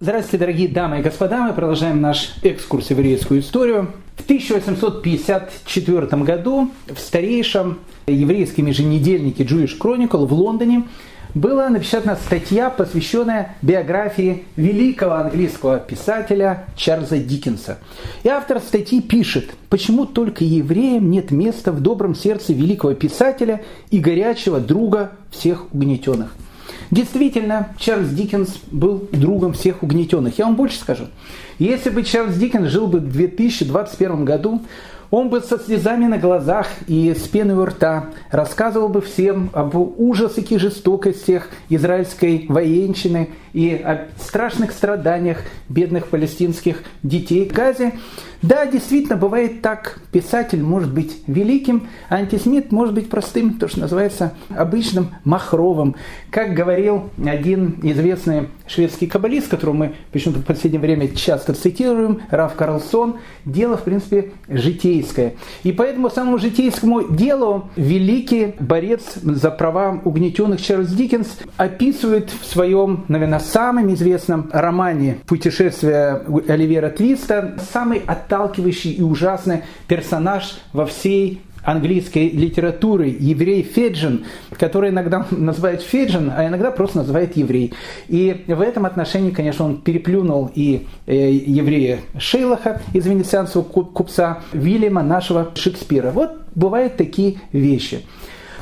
Здравствуйте, дорогие дамы и господа. Мы продолжаем наш экскурс в еврейскую историю. В 1854 году в старейшем еврейском еженедельнике Jewish Chronicle в Лондоне была напечатана статья, посвященная биографии великого английского писателя Чарльза Диккенса. И автор статьи пишет, почему только евреям нет места в добром сердце великого писателя и горячего друга всех угнетенных – Действительно, Чарльз Диккенс был другом всех угнетенных. Я вам больше скажу. Если бы Чарльз Диккенс жил бы в 2021 году, он бы со слезами на глазах и с пеной у рта рассказывал бы всем об ужасах и жестокостях израильской военщины и о страшных страданиях бедных палестинских детей в Газе. Да, действительно, бывает так. Писатель может быть великим, а антисемит может быть простым, то, что называется обычным махровым. Как говорил один известный шведский каббалист, которого мы почему-то в последнее время часто цитируем, Раф Карлсон, дело, в принципе, житейское. И поэтому самому житейскому делу великий борец за права угнетенных Чарльз Диккенс описывает в своем, наверное, самом известном романе «Путешествие Оливера Твиста» самый отталкивающий и ужасный персонаж во всей английской литературы, еврей Феджин, который иногда называют Феджин, а иногда просто называют еврей. И в этом отношении, конечно, он переплюнул и э, еврея Шейлаха из венецианского купца Вильяма, нашего Шекспира. Вот бывают такие вещи.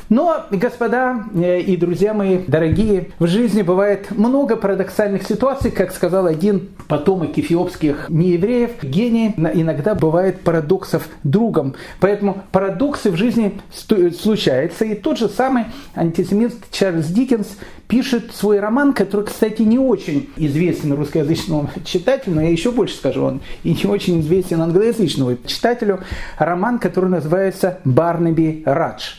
Но, господа э, и друзья мои дорогие, в жизни бывает много парадоксальных ситуаций, как сказал один потомок эфиопских неевреев, гений иногда бывает парадоксов другом. Поэтому парадоксы в жизни случаются. И тот же самый антисемит Чарльз Диккенс пишет свой роман, который, кстати, не очень известен русскоязычному читателю, но я еще больше скажу, он и не очень известен англоязычному читателю, роман, который называется «Барнаби Радж».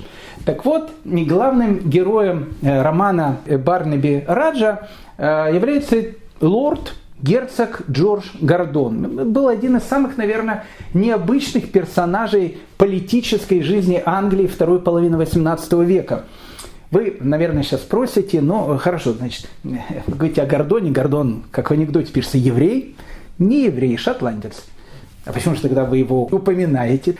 Так вот, главным героем э, романа Барнаби Раджа э, является лорд герцог Джордж Гордон. Был один из самых, наверное, необычных персонажей политической жизни Англии второй половины XVIII века. Вы, наверное, сейчас спросите, ну, хорошо, значит, вы говорите о Гордоне. Гордон, как в анекдоте пишется, еврей. Не еврей, шотландец. А почему же тогда вы его упоминаете?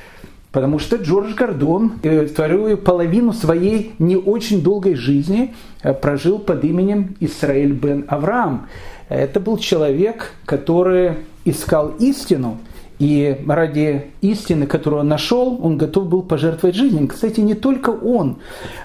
Потому что Джордж Гордон э, вторую половину своей не очень долгой жизни э, прожил под именем Исраэль бен Авраам. Это был человек, который искал истину, и ради истины, которую он нашел, он готов был пожертвовать жизнью. Кстати, не только он.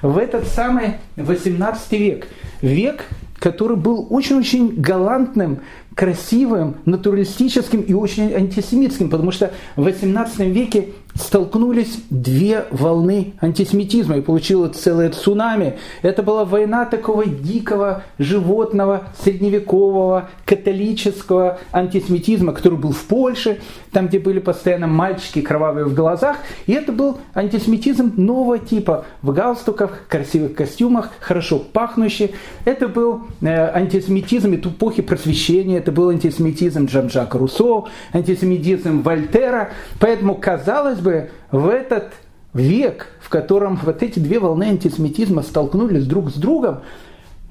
В этот самый 18 век, век, который был очень-очень галантным, красивым, натуралистическим и очень антисемитским, потому что в 18 веке столкнулись две волны антисемитизма и получилось целое цунами. Это была война такого дикого, животного, средневекового, католического антисемитизма, который был в Польше, там, где были постоянно мальчики кровавые в глазах. И это был антисемитизм нового типа, в галстуках, красивых костюмах, хорошо пахнущий. Это был э, антисемитизм эпохи просвещения, это был антисемитизм Джан-Жака Руссо, антисемитизм Вольтера. Поэтому казалось бы, в этот век, в котором вот эти две волны антисемитизма столкнулись друг с другом,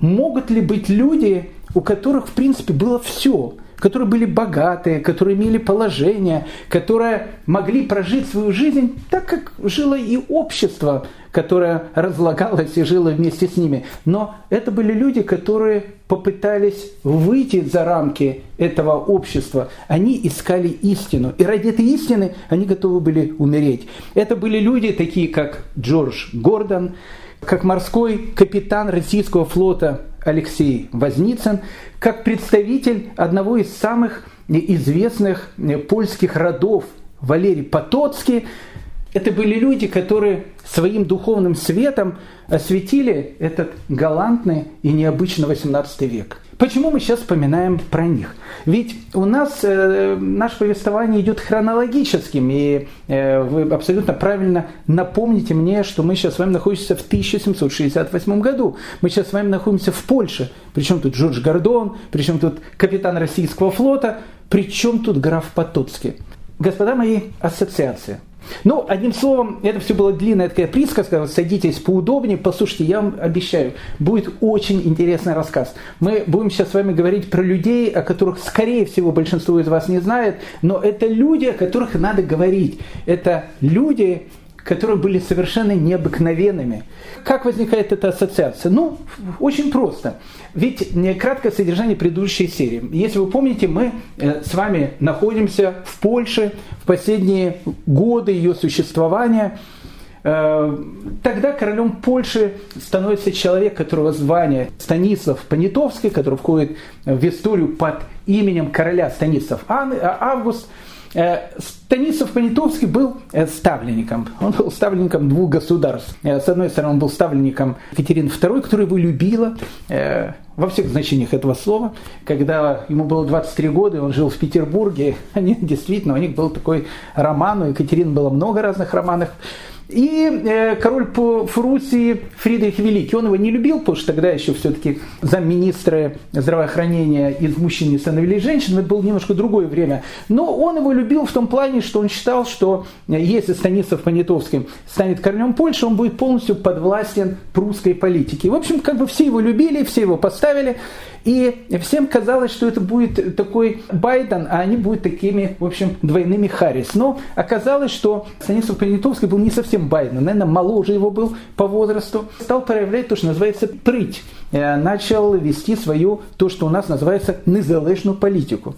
могут ли быть люди, у которых, в принципе, было все, которые были богатые, которые имели положение, которые могли прожить свою жизнь так, как жило и общество, которое разлагалось и жило вместе с ними. Но это были люди, которые попытались выйти за рамки этого общества. Они искали истину. И ради этой истины они готовы были умереть. Это были люди, такие как Джордж Гордон, как морской капитан российского флота Алексей Возницын, как представитель одного из самых известных польских родов Валерий Потоцкий, это были люди, которые своим духовным светом осветили этот галантный и необычный 18 век. Почему мы сейчас вспоминаем про них? Ведь у нас э, наше повествование идет хронологическим, и э, вы абсолютно правильно напомните мне, что мы сейчас с вами находимся в 1768 году. Мы сейчас с вами находимся в Польше. Причем тут Джордж Гордон, причем тут капитан российского флота, причем тут граф Потоцкий. Господа мои, ассоциация – Ну, одним словом, это все была длинная такая присказка. Садитесь поудобнее, послушайте, я вам обещаю, будет очень интересный рассказ. Мы будем сейчас с вами говорить про людей, о которых, скорее всего, большинство из вас не знает, но это люди, о которых надо говорить. Это люди, которые были совершенно необыкновенными. Как возникает эта ассоциация? Ну, очень просто. Ведь краткое содержание предыдущей серии. Если вы помните, мы э, с вами находимся в Польше в последние годы ее существования. Э, тогда королем Польши становится человек, которого звание Станислав Понятовский, который входит в историю под именем короля Станислав Август – Э, Станислав Понятовский был э, ставленником. Он был ставленником двух государств. Э, с одной стороны, он был ставленником Екатерины II, которая его любила во всех значениях этого слова. Когда ему было 23 года, он жил в Петербурге, они действительно, у них был такой роман, у Екатерины было много разных романов. И э, король по Фрусии Фридрих Великий, он его не любил, потому что тогда еще все-таки замминистра здравоохранения из мужчин не становились женщин, это было немножко другое время. Но он его любил в том плане, что он считал, что э, если Станислав Понятовский станет королем Польши, он будет полностью подвластен прусской политике. В общем, как бы все его любили, все его поставили. И всем казалось, что это будет такой Байден, а они будут такими, в общем, двойными Харрис. Но оказалось, что Станислав Понятовский был не совсем Байден, наверное, моложе его был по возрасту. Стал проявлять то, что называется прыть. Э, начал вести свою, то, что у нас называется, незалежную политику.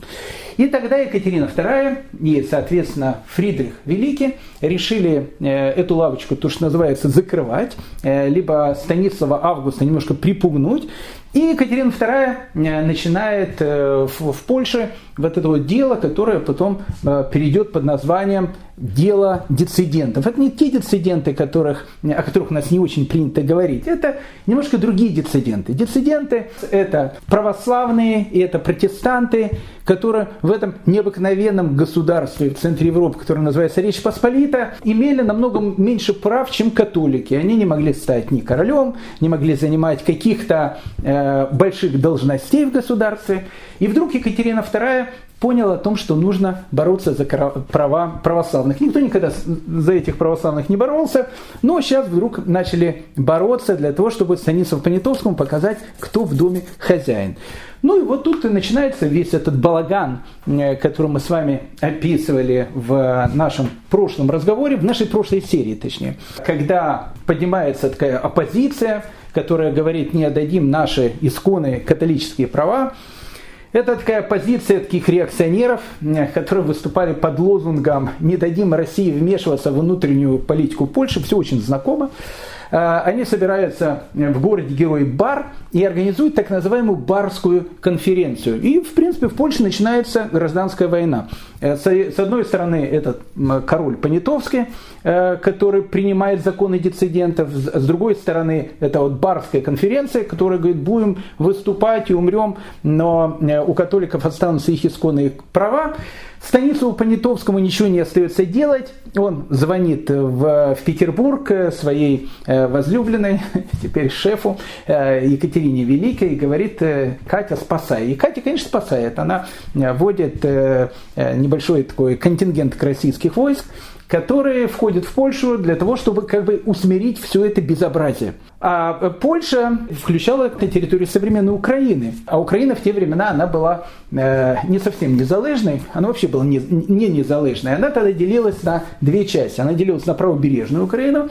И тогда Екатерина II и, соответственно, Фридрих Великий решили э, эту лавочку, то, что называется, закрывать, э, либо Станислава Августа немножко припугнуть, и Екатерина II э, начинает э, в Польше вот это вот дело, которое потом э, перейдет под названием дело диссидентов. Это не те диссиденты, которых, о которых у нас не очень принято говорить. Это немножко другие диссиденты. Диссиденты – это православные и это протестанты, которые в этом необыкновенном государстве в центре Европы, которое называется Речь Посполита, имели намного меньше прав, чем католики. Они не могли стать ни королем, не могли занимать каких-то э, больших должностей в государстве. И вдруг Екатерина II понял о том, что нужно бороться за права православных. Никто никогда за этих православных не боролся, но сейчас вдруг начали бороться для того, чтобы Станиславу Понятовскому показать, кто в доме хозяин. Ну и вот тут и начинается весь этот балаган, э, который мы с вами описывали в нашем прошлом разговоре, в нашей прошлой серии точнее, когда поднимается такая оппозиция, которая говорит, не отдадим наши исконные католические права, это такая позиция таких реакционеров, э, которые выступали под лозунгом «Не дадим России вмешиваться в внутреннюю политику Польши». Все очень знакомо. Э, они собираются в городе Герой Бар и организуют так называемую барскую конференцию. И, в принципе, в Польше начинается гражданская война. Э, с одной стороны, этот король Понятовский, э, который принимает законы диссидентов. С другой стороны, это вот барская конференция, которая говорит, будем выступать и умрем, но э, у католиков останутся их исконные права. Станиславу Понятовскому ничего не остается делать. Он звонит в, в Петербург своей возлюбленной, теперь шефу Екатерине Великой, и говорит, Катя, спасай. И Катя, конечно, спасает. Она вводит небольшой небольшой такой контингент российских войск, которые входят в Польшу для того, чтобы как бы усмирить все это безобразие. А Польша включала на территорию современной Украины. А Украина в те времена, она была э, не совсем незалежной, она вообще была не, не незалежной. Она тогда делилась на две части. Она делилась на правобережную Украину,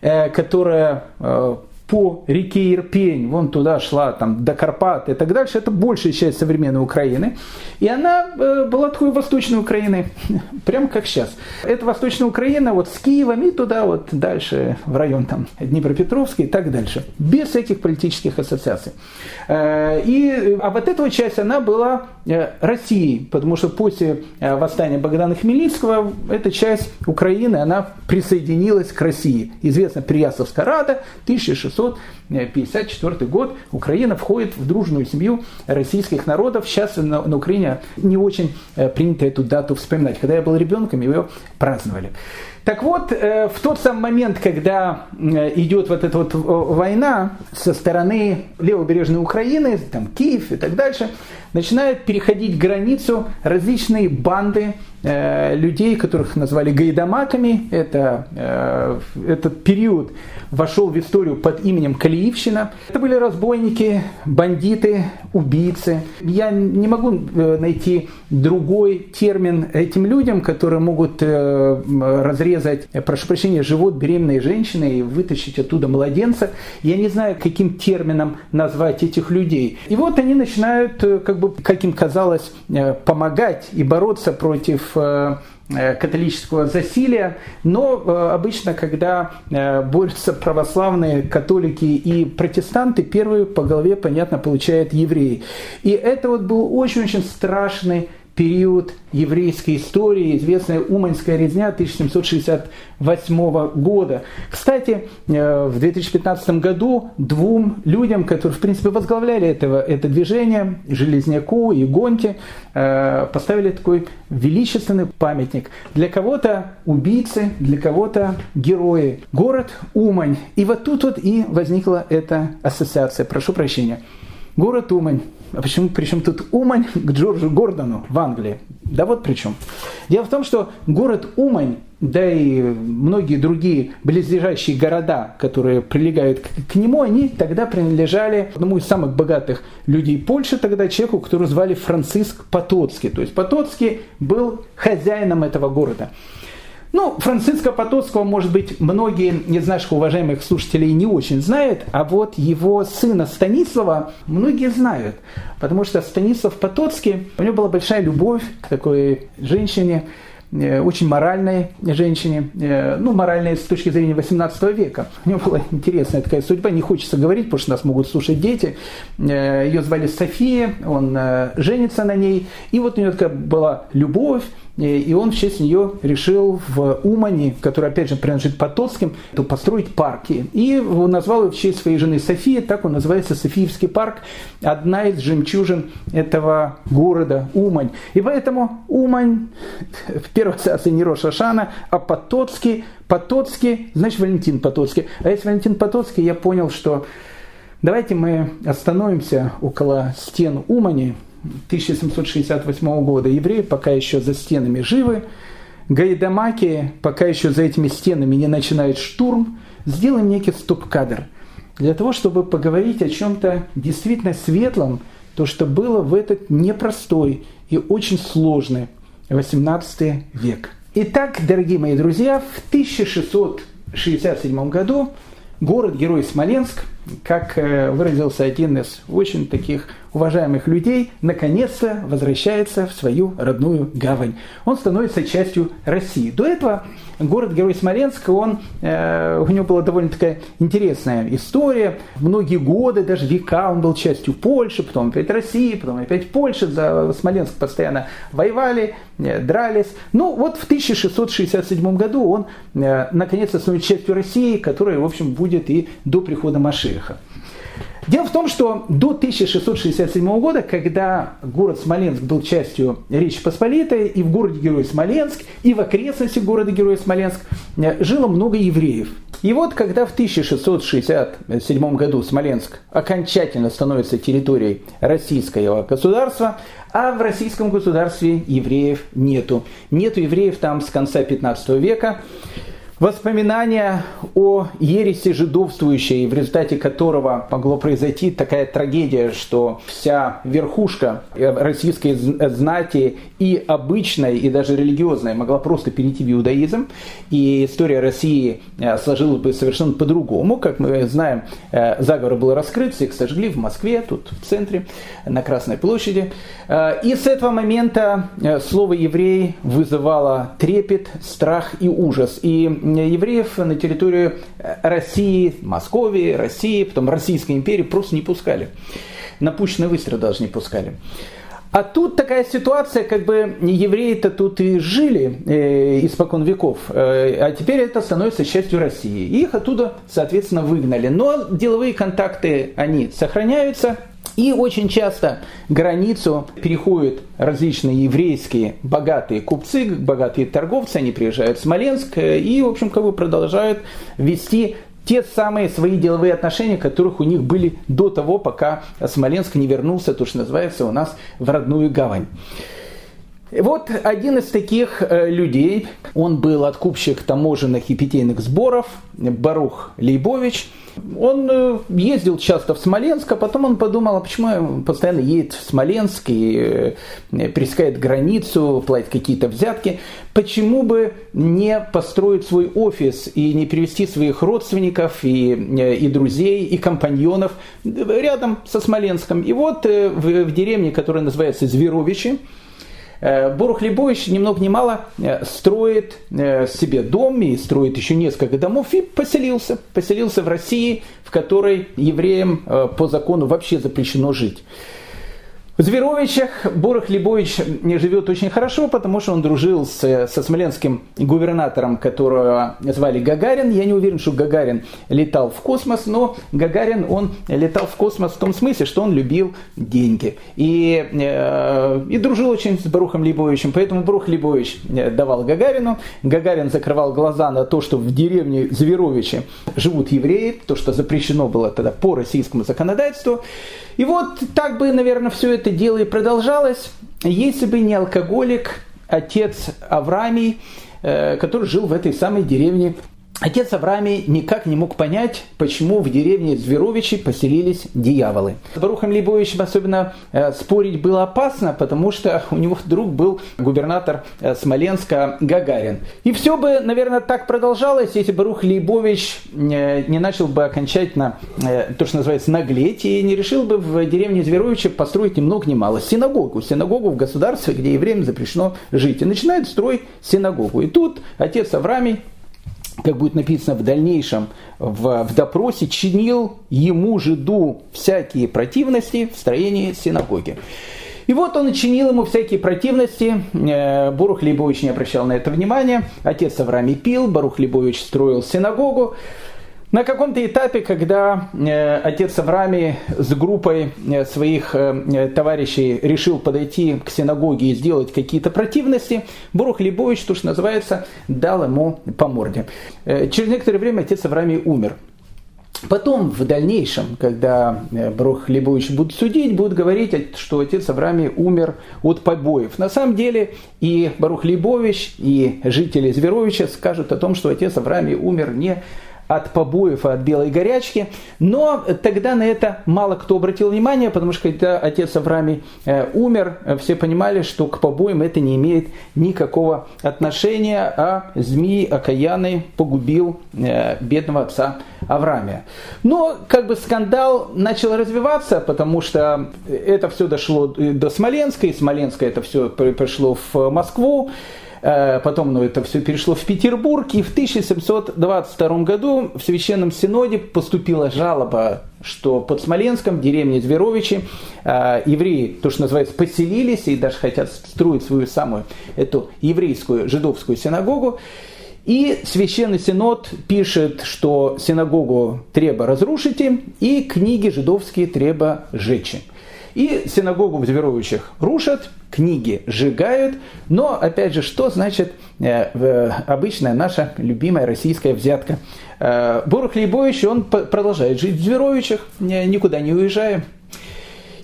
э, которая э, по реке Ирпень, вон туда шла, там, до Карпат и так дальше, это большая часть современной Украины. И она э, была такой восточной Украиной, прямо как сейчас. Это восточная Украина вот с Киевом и туда вот дальше, в район там Днепропетровский и так дальше. Без всяких политических ассоциаций. И, а вот эта часть, она была э, Россией, потому что после э, восстания Богдана Хмельницкого эта часть Украины, она присоединилась к России. Известно Приясовская рада, 1600 1954 год Украина входит в дружную семью российских народов. Сейчас на, на Украине не очень э, принято эту дату вспоминать. Когда я был ребенком, ее праздновали. Так вот, э, в тот самый момент, когда э, идет вот эта вот война со стороны левобережной Украины, там Киев и так дальше, начинают переходить границу различные банды людей, которых назвали гайдамаками. Это, э, этот период вошел в историю под именем Калиевщина. Это были разбойники, бандиты, убийцы. Я не могу э, найти другой термин этим людям, которые могут э, разрезать, э, прошу прощения, живот беременной женщины и вытащить оттуда младенца. Я не знаю, каким термином назвать этих людей. И вот они начинают как бы как им казалось, э, помогать и бороться против э, э, католического засилия, но обычно, когда борются православные католики и протестанты, первые по голове, понятно, получают евреи. И это вот был очень-очень страшный период еврейской истории, известная Уманская резня 1768 года. Кстати, э, в 2015 году двум людям, которые, в принципе, возглавляли этого, это движение, Железняку и Гонте, э, поставили такой величественный памятник. Для кого-то убийцы, для кого-то герои. Город Умань. И вот тут вот и возникла эта ассоциация. Прошу прощения. Город Умань. А почему, причем тут Умань к Джорджу Гордону в Англии? Да вот при чем. Дело в том, что город Умань, да и многие другие близлежащие города, которые прилегают к, к нему, они тогда принадлежали одному из самых богатых людей Польши, тогда человеку, которого звали Франциск Потоцкий. То есть Потоцкий был хозяином этого города. Ну, Франциска Потоцкого, может быть, многие из наших уважаемых слушателей не очень знают, а вот его сына Станислава многие знают, потому что Станислав Потоцкий, у него была большая любовь к такой женщине, э, очень моральной женщине, э, ну, моральной с точки зрения 18 века. У него была интересная такая судьба, не хочется говорить, потому что нас могут слушать дети. Э, Ее звали София, он женится на ней, и вот у него такая была любовь, и он в честь нее решил в Умане, который опять же принадлежит Потоцким, построить парки. И он назвал его в честь своей жены Софии, так он называется Софиевский парк, одна из жемчужин этого города Умань. И поэтому Умань в первой ассоциации не Рошашана, а Потоцкий, Потоцкий, значит Валентин Потоцкий. А если Валентин Потоцкий, я понял, что давайте мы остановимся около стен Умани, 1768 года. Евреи пока еще за стенами живы, гайдамаки пока еще за этими стенами не начинают штурм, сделаем некий стоп-кадр. Для того, чтобы поговорить о чем-то действительно светлом, то, что было в этот непростой и очень сложный 18 век. Итак, дорогие мои друзья, в 1667 году город-герой Смоленск, как э, выразился один из очень таких уважаемых людей, наконец-то возвращается в свою родную гавань. Он становится частью России. До этого город-герой Смоленск, он, э, у него была довольно такая интересная история. Многие годы, даже века он был частью Польши, потом опять России, потом опять Польши. За Смоленск постоянно воевали, э, дрались. Ну вот в 1667 году он наконец-то становится частью России, которая, в общем, будет и до прихода Машеха. Дело в том, что до 1667 года, когда город Смоленск был частью Речи Посполитой, и в городе Герой Смоленск, и в окрестности города Герой Смоленск э, жило много евреев. И вот когда в 1667 году Смоленск окончательно становится территорией российского государства, а в российском государстве евреев нету. Нету евреев там с конца 15 века. Воспоминания о ереси жидовствующей, в результате которого могло произойти такая трагедия, что вся верхушка российской знати и обычной, и даже религиозной могла просто перейти в иудаизм, и история России э, сложилась бы совершенно по-другому. Как мы знаем, э, заговор был раскрыт, всех сожгли в Москве, тут в центре, на Красной площади. Э, и с этого момента слово «еврей» вызывало трепет, страх и ужас. И евреев на территорию России, Московии, России, потом Российской империи просто не пускали. На пущенный выстрел даже не пускали. А тут такая ситуация, как бы евреи-то тут и жили э, испокон веков, э, а теперь это становится частью России. Их оттуда, соответственно, выгнали. Но деловые контакты, они сохраняются. И очень часто границу переходят различные еврейские богатые купцы, богатые торговцы, они приезжают в Смоленск и, в общем, как бы продолжают вести те самые свои деловые отношения, которых у них были до того, пока Смоленск не вернулся, то, что называется у нас в родную гавань. Вот один из таких э, людей, он был откупщик таможенных и питейных сборов, Барух Лейбович. Он э, ездил часто в Смоленск, а потом он подумал, а почему он постоянно едет в Смоленск и э, пересекает границу, платит какие-то взятки. Почему бы не построить свой офис и не привести своих родственников и, и друзей, и компаньонов рядом со Смоленском. И вот в, в деревне, которая называется Зверовичи, Борух Лебович ни много ни мало э, строит э, себе дом и строит еще несколько домов и поселился. Поселился в России, в которой евреям по закону вообще запрещено жить. В Зверовичах Борох Лебович живет очень хорошо, потому что он дружил с, со смоленским губернатором, которого звали Гагарин. Я не уверен, что Гагарин летал в космос, но Гагарин, он летал в космос в том смысле, что он любил деньги. И, э, и дружил очень с Барухом Лебовичем. Поэтому Барух Лебович э, давал Гагарину. Гагарин закрывал глаза на то, что в деревне Зверовичи живут евреи, то, что запрещено было тогда по российскому законодательству. И вот так бы, наверное, все это дело и продолжалось, если бы не алкоголик, отец Авраамий, э, который жил в этой самой деревне Отец Авраамий никак не мог понять, почему в деревне Зверовичи поселились дьяволы. С Барухом Лейбовичем особенно э, спорить было опасно, потому что у него друг был губернатор э, Смоленска Гагарин. И все бы, наверное, так продолжалось, если Барух Лейбович э, не начал бы окончательно, то, что называется, наглеть, и не решил бы в деревне Зверовича построить ни много ни мало синагогу. Синагогу в государстве, где евреям запрещено жить. И начинает строить синагогу. И тут отец Авраамий как будет написано в дальнейшем в, в допросе, чинил ему, жиду, всякие противности в строении синагоги. И вот он чинил ему всякие противности. Э, Барух Лейбович не обращал на это внимания. Отец Авраамий пил, Барух Лейбович строил синагогу. На каком-то этапе, когда э, отец Авраами с группой э, своих э, товарищей решил подойти к синагоге и сделать какие-то противности, Бурух Лебович, то, что называется, дал ему по морде. Через некоторое время отец Авраами умер. Потом, в дальнейшем, когда Брух Лебович будут судить, будут говорить, что отец Авраами умер от побоев. На самом деле и Барух Лебович, и жители Зверовича скажут о том, что отец Авраами умер не от побоев и от белой горячки. Но тогда на это мало кто обратил внимание, потому что когда отец Авраамий э, умер, все понимали, что к побоям это не имеет никакого отношения, а змей окаянный погубил э, бедного отца Авраамия. Но как бы скандал начал развиваться, потому что это все дошло до Смоленска, и Смоленска это все пришло в Москву. Э, потом ну, это все перешло в Петербург, и в 1722 году в Священном Синоде поступила жалоба, что под Смоленском, в деревне Зверовичи, э, евреи, то, что называется, поселились и даже хотят строить свою самую эту еврейскую жидовскую синагогу. И Священный Синод пишет, что синагогу треба разрушите, и книги жидовские треба сжечь. И синагогу в Зверовичах рушат, книги сжигают. Но, опять же, что значит э, обычная наша любимая российская взятка? Э, Борух Лейбович, он продолжает жить в Зверовичах, никуда не уезжая.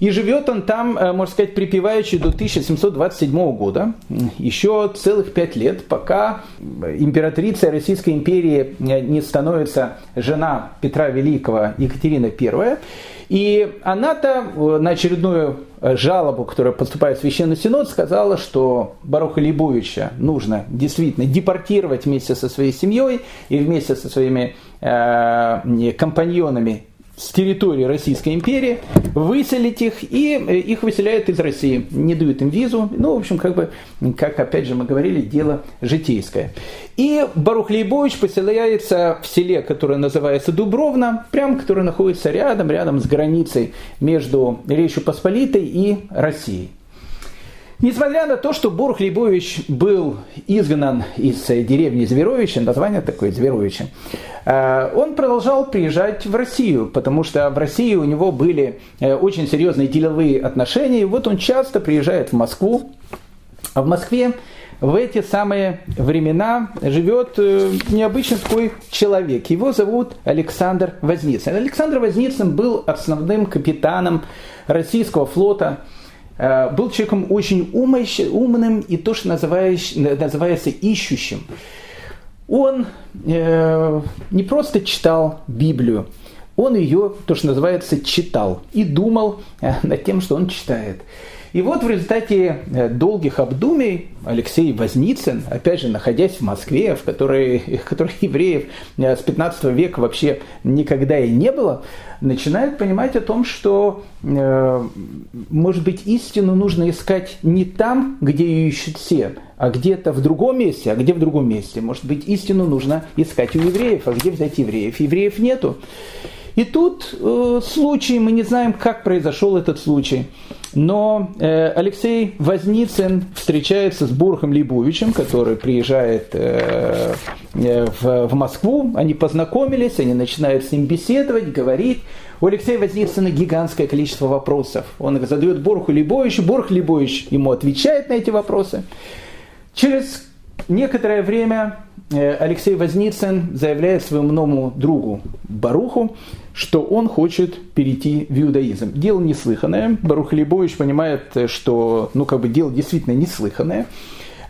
И живет он там, э, можно сказать, припеваючи до 1727 года, еще целых пять лет, пока императрицей Российской империи не становится жена Петра Великого Екатерина I. И она-то э, на очередную э, жалобу, которая поступает в Священный Синод, сказала, что Баруха Лейбовича нужно действительно депортировать вместе со своей семьей и вместе со своими э, компаньонами с территории Российской империи, выселить их, и э, их выселяют из России, не дают им визу. Ну, в общем, как бы, как опять же мы говорили, дело житейское. И Барух Лейбович поселяется в селе, которое называется Дубровна, прям которое находится рядом, рядом с границей между Речью Посполитой и Россией. Несмотря на то, что Борх Лейбович был изгнан из деревни Зверовича, название такое Зверовича, э, он продолжал приезжать в Россию, потому что в России у него были э, очень серьезные деловые отношения, и вот он часто приезжает в Москву, а в Москве в эти самые времена живет э, необычный такой человек. Его зовут Александр Возницын. Александр Возницын был основным капитаном российского флота – Э, был человеком очень умным и то, что называется ищущим. Он э, не просто читал Библию, он ее, то, что называется, читал и думал э, над тем, что он читает. И вот в результате долгих обдумий Алексей Возницын, опять же, находясь в Москве, в которой, в которой евреев с 15 века вообще никогда и не было, начинает понимать о том, что, э, может быть, истину нужно искать не там, где ее ищут все, а где-то в другом месте. А где в другом месте? Может быть, истину нужно искать у евреев, а где взять евреев? Евреев нету. И тут э, случай, мы не знаем, как произошел этот случай, но э, Алексей Возницын встречается с Бурхом Лейбовичем, который приезжает э, э, в, в Москву, они познакомились, они начинают с ним беседовать, говорить. У Алексея Возницына гигантское количество вопросов. Он задает Бурху Лейбовичу, Бурх Лейбович ему отвечает на эти вопросы. Через некоторое время э, Алексей Возницын заявляет своему новому другу Баруху, что он хочет перейти в иудаизм. Дело неслыханное. Барух Лейбович понимает, что ну, как бы дело действительно неслыханное.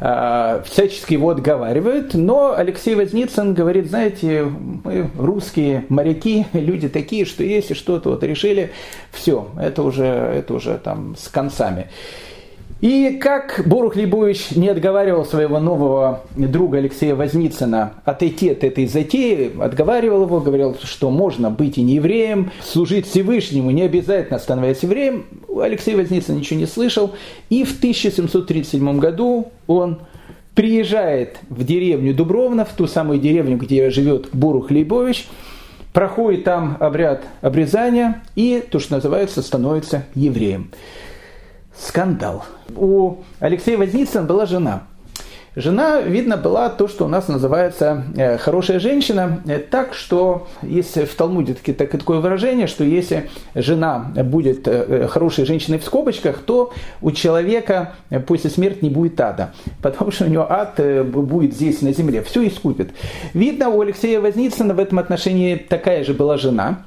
А, всячески его отговаривают, но Алексей Возницын говорит, знаете, мы русские моряки, люди такие, что если что-то вот решили, все, это уже, это уже там с концами. И как Борух Лейбович не отговаривал своего нового друга Алексея Возницына отойти от этой затеи, отговаривал его, говорил, что можно быть и не евреем, служить Всевышнему, не обязательно становясь евреем, Алексей Возницын ничего не слышал. И в 1737 году он приезжает в деревню Дубровна, в ту самую деревню, где живет Борух Лейбович, проходит там обряд обрезания и, то, что называется, становится евреем скандал. У Алексея Возницына была жена. Жена, видно, была то, что у нас называется э, хорошая женщина, э, так что, если в Талмуде так, такое выражение, что если жена будет э, хорошей женщиной в скобочках, то у человека после смерти не будет ада, потому что у него ад будет здесь, на земле, все искупит. Видно, у Алексея Возницына в этом отношении такая же была жена,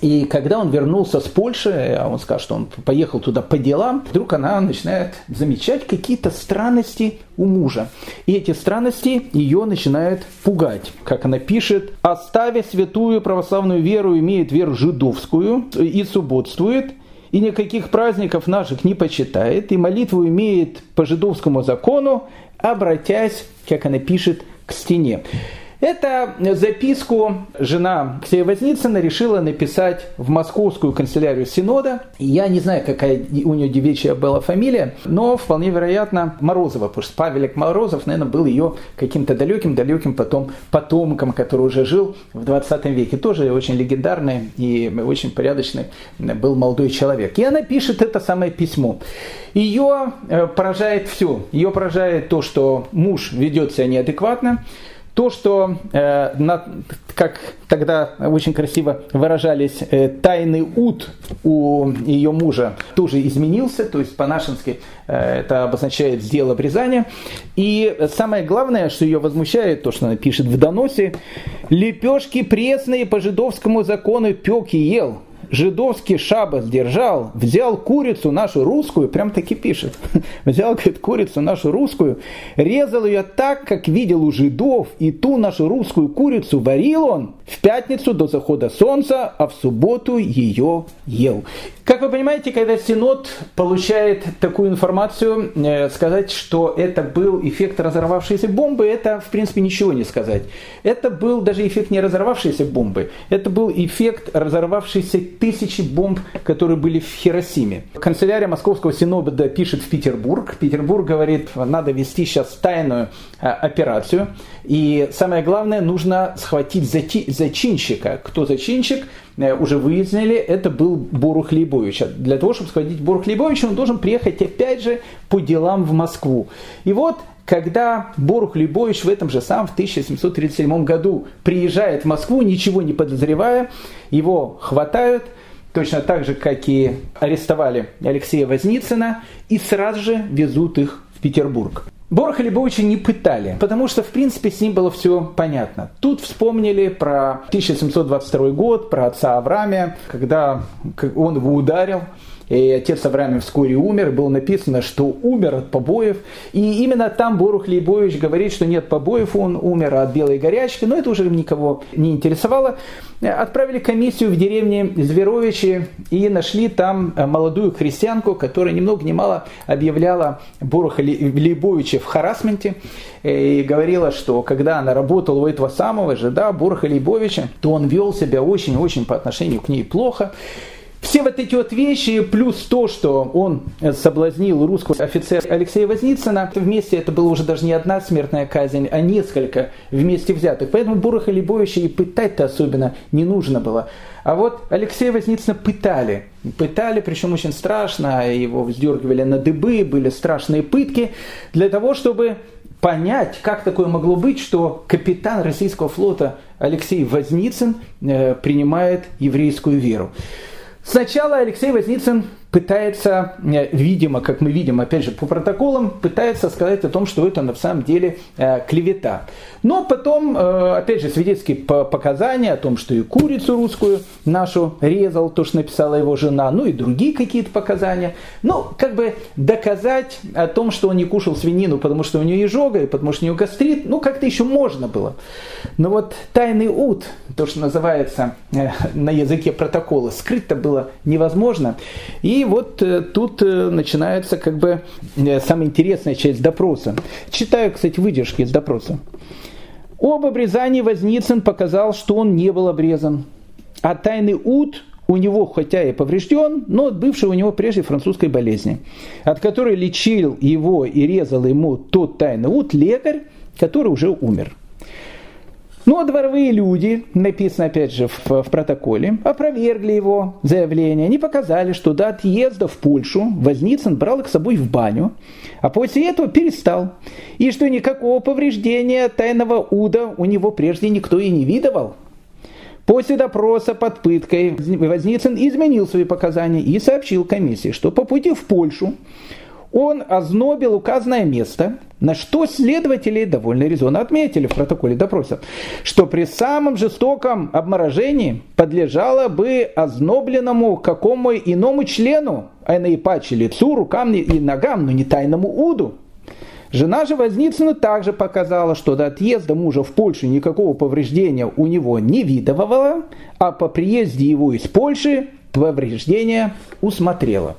и когда он вернулся с Польши, а он сказал, что он поехал туда по делам, вдруг она начинает замечать какие-то странности у мужа. И эти странности ее начинают пугать. Как она пишет, «Оставя святую православную веру, имеет веру жидовскую и субботствует, и никаких праздников наших не почитает, и молитву имеет по жидовскому закону, обратясь, как она пишет, к стене. Это записку жена Ксения Возницына решила написать в московскую канцелярию Синода. Я не знаю, какая у нее девичья была фамилия, но вполне вероятно Морозова, потому что Павелик Морозов, наверное, был ее каким-то далеким-далеким потом потомком, который уже жил в 20 веке. Тоже очень легендарный и очень порядочный был молодой человек. И она пишет это самое письмо. Ее э, поражает все. Ее поражает то, что муж ведет себя неадекватно, то, что, э, на, как тогда очень красиво выражались, э, тайный ут у ее мужа тоже изменился, то есть по-нашенски э, это обозначает сделал обрезание. И самое главное, что ее возмущает, то, что она пишет в доносе, «Лепешки пресные по жидовскому закону пек и ел, жидовский шабас держал, взял курицу нашу русскую, прям таки пишет, взял, говорит, курицу нашу русскую, резал ее так, как видел у жидов, и ту нашу русскую курицу варил он в пятницу до захода солнца, а в субботу ее ел. Как вы понимаете, когда Синод получает такую информацию, э, сказать, что это был эффект разорвавшейся бомбы, это в принципе ничего не сказать. Это был даже эффект не разорвавшейся бомбы, это был эффект разорвавшейся тысячи бомб, которые были в Хиросиме. Канцелярия Московского Синода пишет в Петербург. Петербург говорит, надо вести сейчас тайную операцию. И самое главное, нужно схватить зачинщика. Кто зачинщик? уже выяснили, это был Борух Лейбович. Для того, чтобы сходить к Боруху Лейбовичу, он должен приехать опять же по делам в Москву. И вот когда Борух Лейбович в этом же самом, в 1737 году, приезжает в Москву, ничего не подозревая, его хватают, точно так же, как и арестовали Алексея Возницына, и сразу же везут их в Петербург. Бороха Лебовича не пытали, потому что, в принципе, с ним было все понятно. Тут вспомнили про 1722 год, про отца Авраамия, когда он его ударил, и отец Авраамия вскоре умер, было написано, что умер от побоев. И именно там Борух Лейбович говорит, что нет побоев, он умер от белой горячки, но это уже никого не интересовало. Отправили комиссию в деревне Зверовичи и нашли там молодую христианку, которая ни много ни мало объявляла Боруха Лейбовича в харасменте и говорила, что когда она работала у этого самого же, да, Боруха Лейбовича, то он вел себя очень-очень по отношению к ней плохо. Все вот эти вот вещи, плюс то, что он соблазнил русского офицера Алексея Возницына, вместе это была уже даже не одна смертная казнь, а несколько вместе взятых. Поэтому Бураха Лебовича и пытать-то особенно не нужно было. А вот Алексея Возницына пытали. Пытали, причем очень страшно, его вздергивали на дыбы, были страшные пытки, для того, чтобы понять, как такое могло быть, что капитан российского флота Алексей Возницын э, принимает еврейскую веру. Сначала Алексей Возницын пытается, э, видимо, как мы видим, опять же, по протоколам, пытается сказать о том, что это на самом деле э, клевета. Но потом, э, опять же, свидетельские показания о том, что и курицу русскую нашу резал, то, что написала его жена, ну и другие какие-то показания. Ну, как бы доказать о том, что он не кушал свинину, потому что у него изжога, и потому что у него гастрит, ну, как-то еще можно было. Но вот тайный ут, то, что называется на языке протокола, скрыть-то было невозможно. И и вот э, тут э, начинается как бы э, самая интересная часть допроса. Читаю, кстати, выдержки из допроса. Об обрезании Возницын показал, что он не был обрезан. А тайный ут у него хотя и поврежден, но от бывшей у него прежде французской болезни, от которой лечил его и резал ему тот тайный ут лекарь, который уже умер. Ну, а дворовые люди, написано опять же в, в протоколе, опровергли его заявление. Они показали, что до отъезда в Польшу Возницын брал их с собой в баню, а после этого перестал. И что никакого повреждения тайного уда у него прежде никто и не видывал. После допроса под пыткой Возницын изменил свои показания и сообщил комиссии, что по пути в Польшу он ознобил указанное место, на что следователи довольно резонно отметили в протоколе допроса, что при самом жестоком обморожении подлежало бы ознобленному какому иному члену, а наипаче лицу, рукам и ногам, но не тайному уду. Жена же Возницына также показала, что до отъезда мужа в Польшу никакого повреждения у него не видовало, а по приезде его из Польши повреждения усмотрела.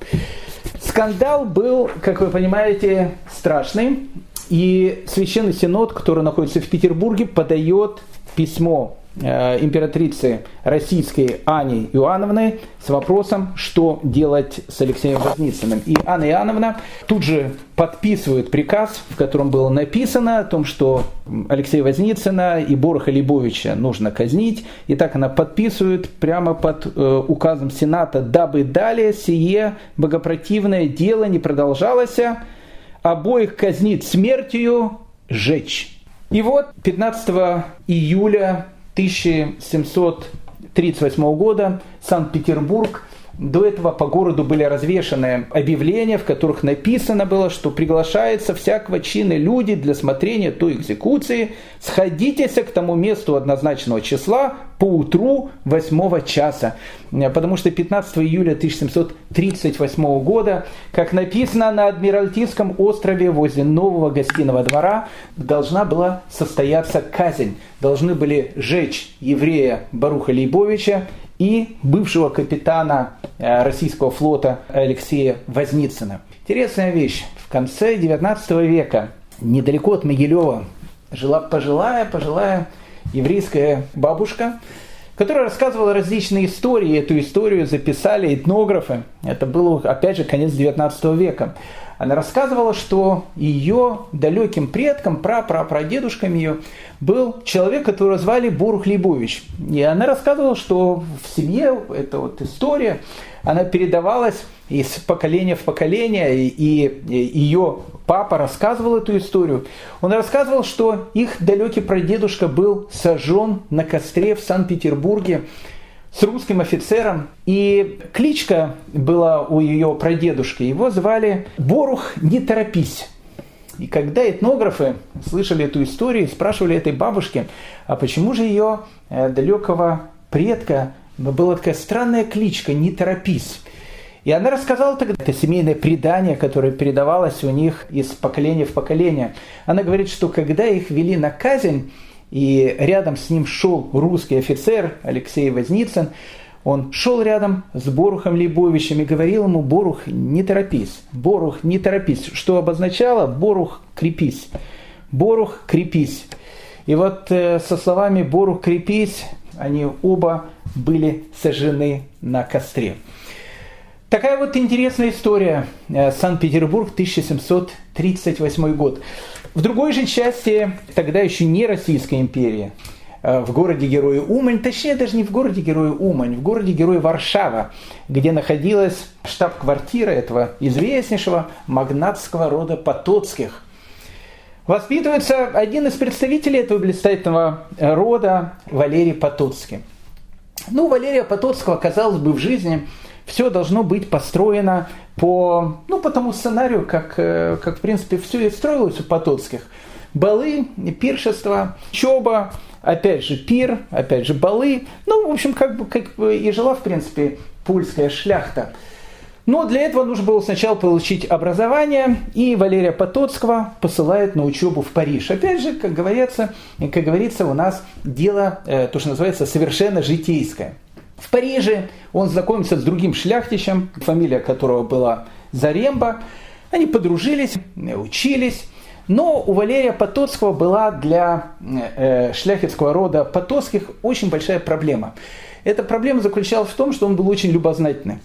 Скандал был, как вы понимаете, страшный. И Священный Синод, который находится в Петербурге, подает письмо императрицы российской Ани Иоанновны с вопросом, что делать с Алексеем Возницыным. И Анна Иоанновна тут же подписывает приказ, в котором было написано о том, что Алексея Возницына и Бороха Лебовича нужно казнить. И так она подписывает прямо под э, указом Сената, дабы далее сие богопротивное дело не продолжалось, обоих казнит смертью, жечь. И вот 15 июля 1738 года Санкт-Петербург до этого по городу были развешаны объявления, в которых написано было, что приглашается всякого чина люди для смотрения той экзекуции. Сходитесь к тому месту однозначного числа по утру 8 часа. Потому что 15 июля 1738 года, как написано на Адмиралтейском острове возле нового гостиного двора, должна была состояться казнь. Должны были жечь еврея Баруха Лейбовича и бывшего капитана э, российского флота Алексея Возницына. Интересная вещь. В конце 19 века недалеко от Могилева жила пожилая, пожилая еврейская бабушка, которая рассказывала различные истории. Эту историю записали этнографы. Это было, опять же, конец XIX века. Она рассказывала, что ее далеким предком, прапрапрадедушком ее, был человек, которого звали Борух Лейбович. И она рассказывала, что в семье эта вот история, она передавалась из поколения в поколение, и ее папа рассказывал эту историю. Он рассказывал, что их далекий прадедушка был сожжен на костре в Санкт-Петербурге с русским офицером. И кличка была у ее прадедушки. Его звали Борух «Не торопись». И когда этнографы слышали эту историю, спрашивали этой бабушки, а почему же ее э, далекого предка была такая странная кличка «Не торопись». И она рассказала тогда это семейное предание, которое передавалось у них из поколения в поколение. Она говорит, что когда их вели на казнь, и рядом с ним шел русский офицер Алексей Возницын. Он шел рядом с Борухом Лейбовичем и говорил ему, Борух, не торопись, Борух, не торопись. Что обозначало? Борух, крепись. Борух, крепись. И вот э, со словами Борух, крепись, они оба были сожжены на костре. Такая вот интересная история. Э, Санкт-Петербург, 1738 год. В другой же части, тогда еще не Российской империи, э, в городе Герои Умань, точнее даже не в городе Герои Умань, в городе Герои Варшава, где находилась штаб-квартира этого известнейшего магнатского рода Потоцких. Воспитывается один из представителей этого блистательного рода Валерий Потоцкий. Ну, Валерия Потоцкого, казалось бы, в жизни все должно быть построено по, ну, по тому сценарию, как, э, как в принципе, все и строилось у Потоцких. Балы, пиршества, чоба, опять же пир, опять же балы. Ну, в общем, как бы, как бы и жила, в принципе, польская шляхта. Но для этого нужно было сначала получить образование, и Валерия Потоцкого посылают на учебу в Париж. Опять же, как говорится, как говорится, у нас дело, э, то, что называется, совершенно житейское. В Париже он знакомится с другим шляхтичем, фамилия которого была Заремба. Они подружились, учились. Но у Валерия Потоцкого была для э, шляхетского рода Потоцких очень большая проблема. Эта проблема заключалась в том, что он был очень любознательный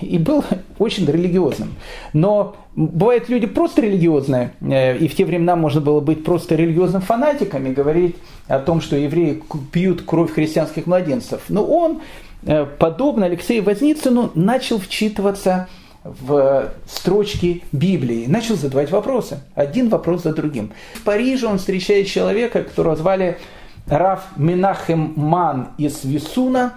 и был очень религиозным. Но бывают люди просто религиозные, э, и в те времена можно было быть просто религиозным фанатиком и говорить о том, что евреи пьют кровь христианских младенцев. Но он Э, подобно Алексею Возницыну, начал вчитываться в строчки Библии, начал задавать вопросы, один вопрос за другим. В Париже он встречает человека, которого звали Раф Минахем Ман из Висуна.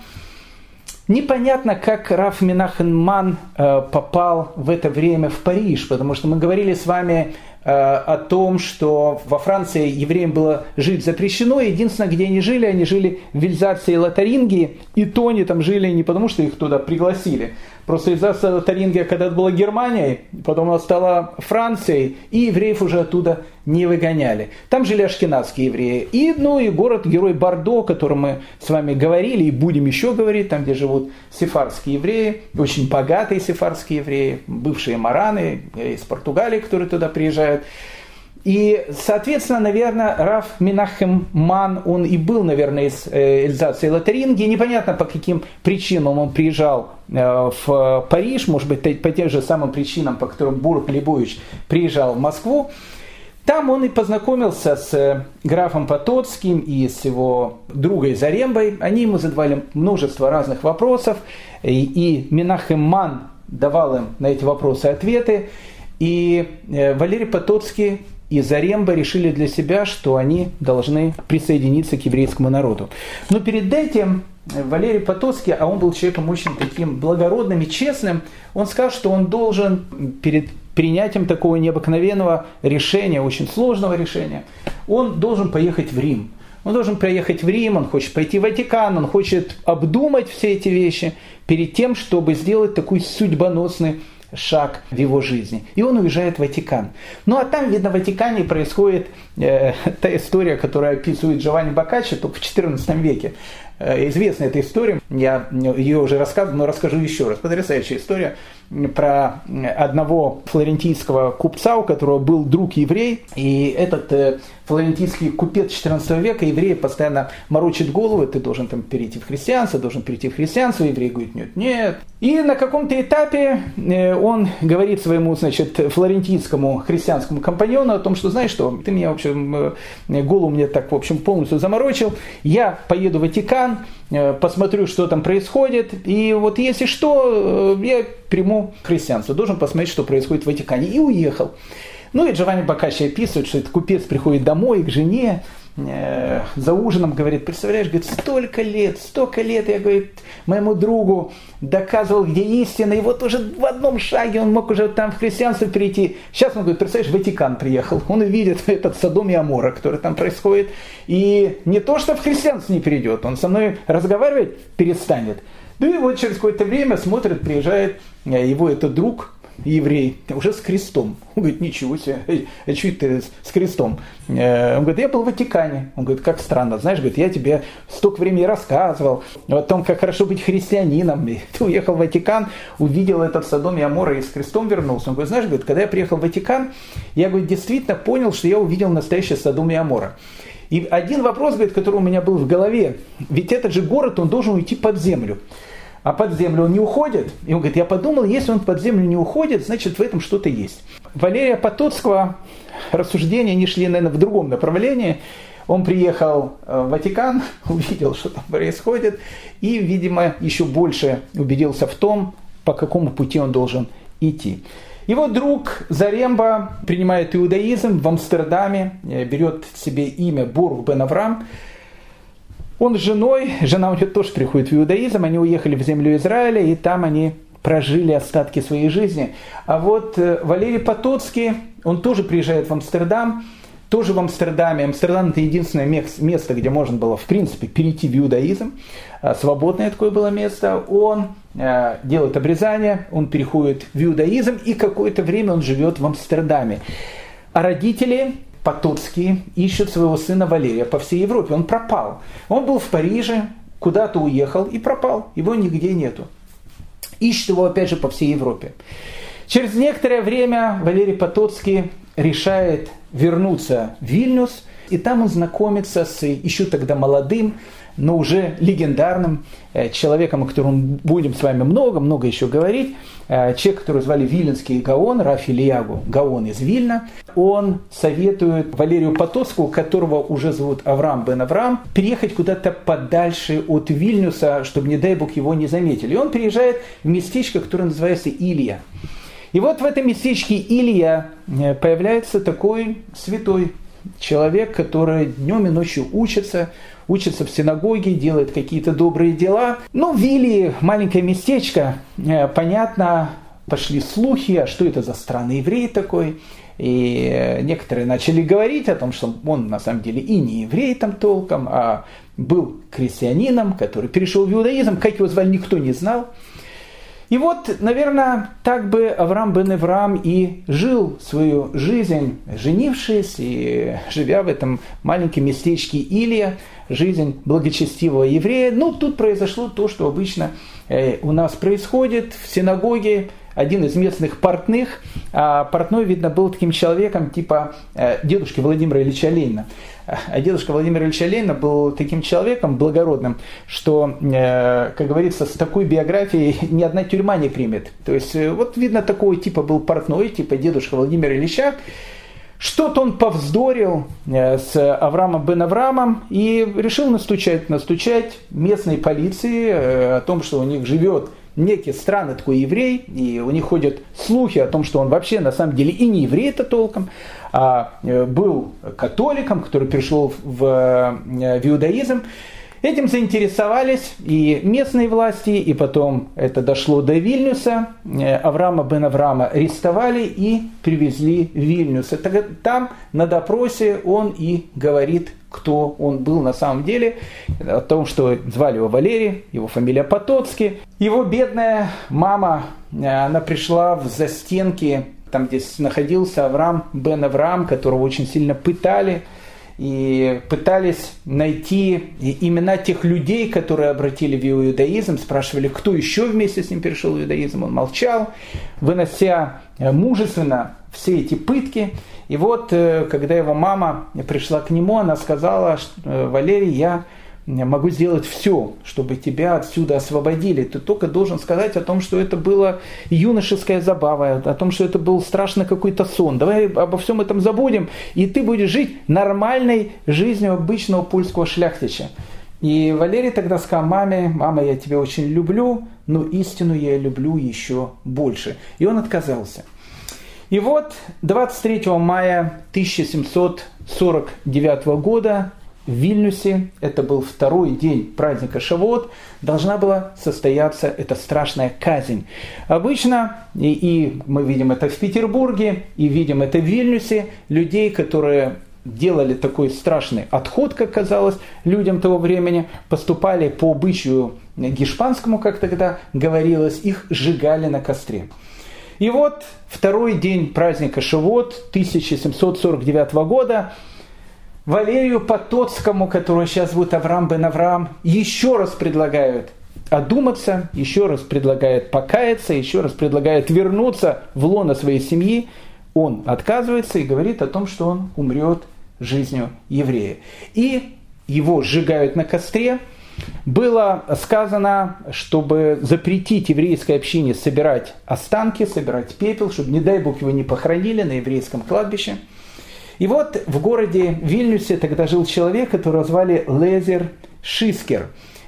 Непонятно, как Раф Минахем Ман э, попал в это время в Париж, потому что мы говорили с вами Э, о том, что во Франции евреям было жить запрещено. Единственное, где они жили, они жили в Вильзации и Лотарингии, и то они там жили не потому, что их туда пригласили, Просто из-за Тарингия когда-то была Германией, потом она стала Францией, и евреев уже оттуда не выгоняли. Там жили ашкенадские евреи. И, ну, и город-герой Бордо, о котором мы с вами говорили и будем еще говорить, там, где живут сефардские евреи, очень богатые сефардские евреи, бывшие мараны из Португалии, которые туда приезжают. И, соответственно, наверное, Раф Минахем Ман, он и был, наверное, из э, Эльзации и. Непонятно, по каким причинам он приезжал э, в Париж, может быть, по тем же самым причинам, по которым Бург Лебович приезжал в Москву. Там он и познакомился с э, графом Потоцким и с его другой Зарембой. Они ему задавали множество разных вопросов, и, и Минахем Ман давал им на эти вопросы ответы. И Валерий Потоцкий и Заремба решили для себя, что они должны присоединиться к еврейскому народу. Но перед этим Валерий Потоцкий, а он был человеком очень таким благородным и честным, он сказал, что он должен перед принятием такого необыкновенного решения, очень сложного решения, он должен поехать в Рим. Он должен приехать в Рим, он хочет пойти в Ватикан, он хочет обдумать все эти вещи перед тем, чтобы сделать такой судьбоносный шаг в его жизни. И он уезжает в Ватикан. Ну а там, видно, в Ватикане происходит э, та история, которую описывает Джованни Боккаччо только в XIV веке. известна эта история, я ее уже рассказывал, но расскажу еще раз. Потрясающая история про одного флорентийского купца, у которого был друг еврей, и этот э, флорентийский купец 14 века, евреи постоянно морочит голову, ты должен там перейти в христианство, должен перейти в христианство, еврей говорит, нет, нет. И на каком-то этапе э, он говорит своему, значит, флорентийскому христианскому компаньону о том, что, знаешь что, ты меня, в общем, э, голову мне так, в общем, полностью заморочил, я поеду в Ватикан, посмотрю, что там происходит, и вот если что, я приму христианство, должен посмотреть, что происходит в Ватикане, и уехал. Ну и Джованни Бакачи описывает, что этот купец приходит домой к жене, э, за ужином говорит, представляешь, говорит, столько лет, столько лет я, говорит, моему другу доказывал, где истина, и вот уже в одном шаге он мог уже там в христианство перейти. Сейчас он говорит, представляешь, Ватикан приехал, он увидит этот Содом и Амора, который там происходит, и не то, что в христианство не перейдет, он со мной разговаривать перестанет. Ну и вот через какое-то время смотрит, приезжает э, его этот друг, еврей, уже с крестом. Он говорит, ничего себе, а что ты с крестом? Э, он говорит, я был в Ватикане. Он говорит, как странно, знаешь, говорит, я тебе столько времени рассказывал о том, как хорошо быть христианином. И ты уехал в Ватикан, увидел этот Содом и Амора и с крестом вернулся. Он говорит, знаешь, говорит, когда я приехал в Ватикан, я говорит, действительно понял, что я увидел настоящий Содом и Амора. И один вопрос, говорит, который у меня был в голове, ведь этот же город, он должен уйти под землю а под землю он не уходит. И он говорит, я подумал, если он под землю не уходит, значит в этом что-то есть. Валерия Потоцкого рассуждения не шли, наверное, в другом направлении. Он приехал э, в Ватикан, увидел, что там происходит, и, видимо, еще больше убедился в том, по какому пути он должен идти. Его друг Заремба принимает иудаизм в Амстердаме, э, берет себе имя Бург Бен Авраам, он с женой, жена у него тоже приходит в иудаизм, они уехали в землю Израиля, и там они прожили остатки своей жизни. А вот э, Валерий Потоцкий, он тоже приезжает в Амстердам, тоже в Амстердаме. Амстердам это единственное место, где можно было, в принципе, перейти в иудаизм. А, свободное такое было место. Он э, делает обрезание, он переходит в иудаизм, и какое-то время он живет в Амстердаме. А родители Потоцкие ищут своего сына Валерия по всей Европе. Он пропал. Он был в Париже, куда-то уехал и пропал. Его нигде нету. Ищут его опять же по всей Европе. Через некоторое время Валерий Потоцкий решает вернуться в Вильнюс, и там он знакомится с еще тогда молодым но уже легендарным э, человеком, о котором будем с вами много-много еще говорить, э, человек, который звали Виленский Гаон, Рафи Лиягу Гаон из Вильна, он советует Валерию Потоцку, которого уже зовут Авраам бен Авраам, переехать куда-то подальше от Вильнюса, чтобы, не дай бог, его не заметили. И он приезжает в местечко, которое называется Илья. И вот в этом местечке Илья э, появляется такой святой человек, который днем и ночью учится, учится в синагоге, делает какие-то добрые дела. Ну, Вилли, маленькое местечко, э, понятно, пошли слухи, а что это за странный еврей такой. И э, некоторые начали говорить о том, что он на самом деле и не еврей там толком, а был крестьянином, который перешел в иудаизм, как его звали, никто не знал. И вот, наверное, так бы Авраам бен Эврам и жил свою жизнь, женившись и живя в этом маленьком местечке Илия, жизнь благочестивого еврея. Ну, тут произошло то, что обычно э, у нас происходит в синагоге, один из местных портных, а портной, видно, был таким человеком типа э, дедушки Владимира Ильича Ленина. А дедушка Владимир Ильича Ленина был таким человеком благородным, что, э, как говорится, с такой биографией ни одна тюрьма не примет. То есть, э, вот видно, такого типа был портной, типа дедушка Владимира Ильича. Что-то он повздорил с Авраамом бен Авраамом и решил настучать, настучать местной полиции о том, что у них живет некий странный такой еврей, и у них ходят слухи о том, что он вообще на самом деле и не еврей это толком, а э, был католиком, который пришел в, э, в иудаизм. Этим заинтересовались и местные власти, и потом это дошло до Вильнюса. Э, Авраама бен Авраама арестовали и привезли в Вильнюс. Это, там на допросе он и говорит, кто он был на самом деле, о том, что звали его Валерий, его фамилия Потоцкий. Его бедная мама, она пришла в застенки, там где находился Авраам бен Авраам, которого очень сильно пытали, и пытались найти имена тех людей, которые обратили в иудаизм, спрашивали, кто еще вместе с ним перешел в иудаизм, он молчал, вынося мужественно все эти пытки. И вот, э, когда его мама пришла к нему, она сказала, «Э, Валерий, я могу сделать все, чтобы тебя отсюда освободили. Ты только должен сказать о том, что это была юношеская забава, о том, что это был страшный какой-то сон. Давай обо всем этом забудем, и ты будешь жить нормальной жизнью обычного польского шляхтича. И Валерий тогда сказал маме, мама, я тебя очень люблю, но истину я люблю еще больше. И он отказался. И вот 23 мая 1749 года в Вильнюсе, это был второй день праздника Шавот, должна была состояться эта страшная казнь. Обычно, и, и мы видим это в Петербурге, и видим это в Вильнюсе, людей, которые делали такой страшный отход, как казалось, людям того времени, поступали по обычаю гешпанскому, как тогда говорилось, их сжигали на костре. И вот второй день праздника Шавот 1749 года Валерию Потоцкому, который сейчас будет Авраам бен Авраам, еще раз предлагают одуматься, еще раз предлагает покаяться, еще раз предлагает вернуться в лоно своей семьи. Он отказывается и говорит о том, что он умрет жизнью еврея. И его сжигают на костре. Было сказано, чтобы запретить еврейской общине собирать останки, собирать пепел, чтобы, не дай бог, его не похоронили на еврейском кладбище – и вот в городе Вильнюсе тогда жил человек, которого звали Лезер Шискер.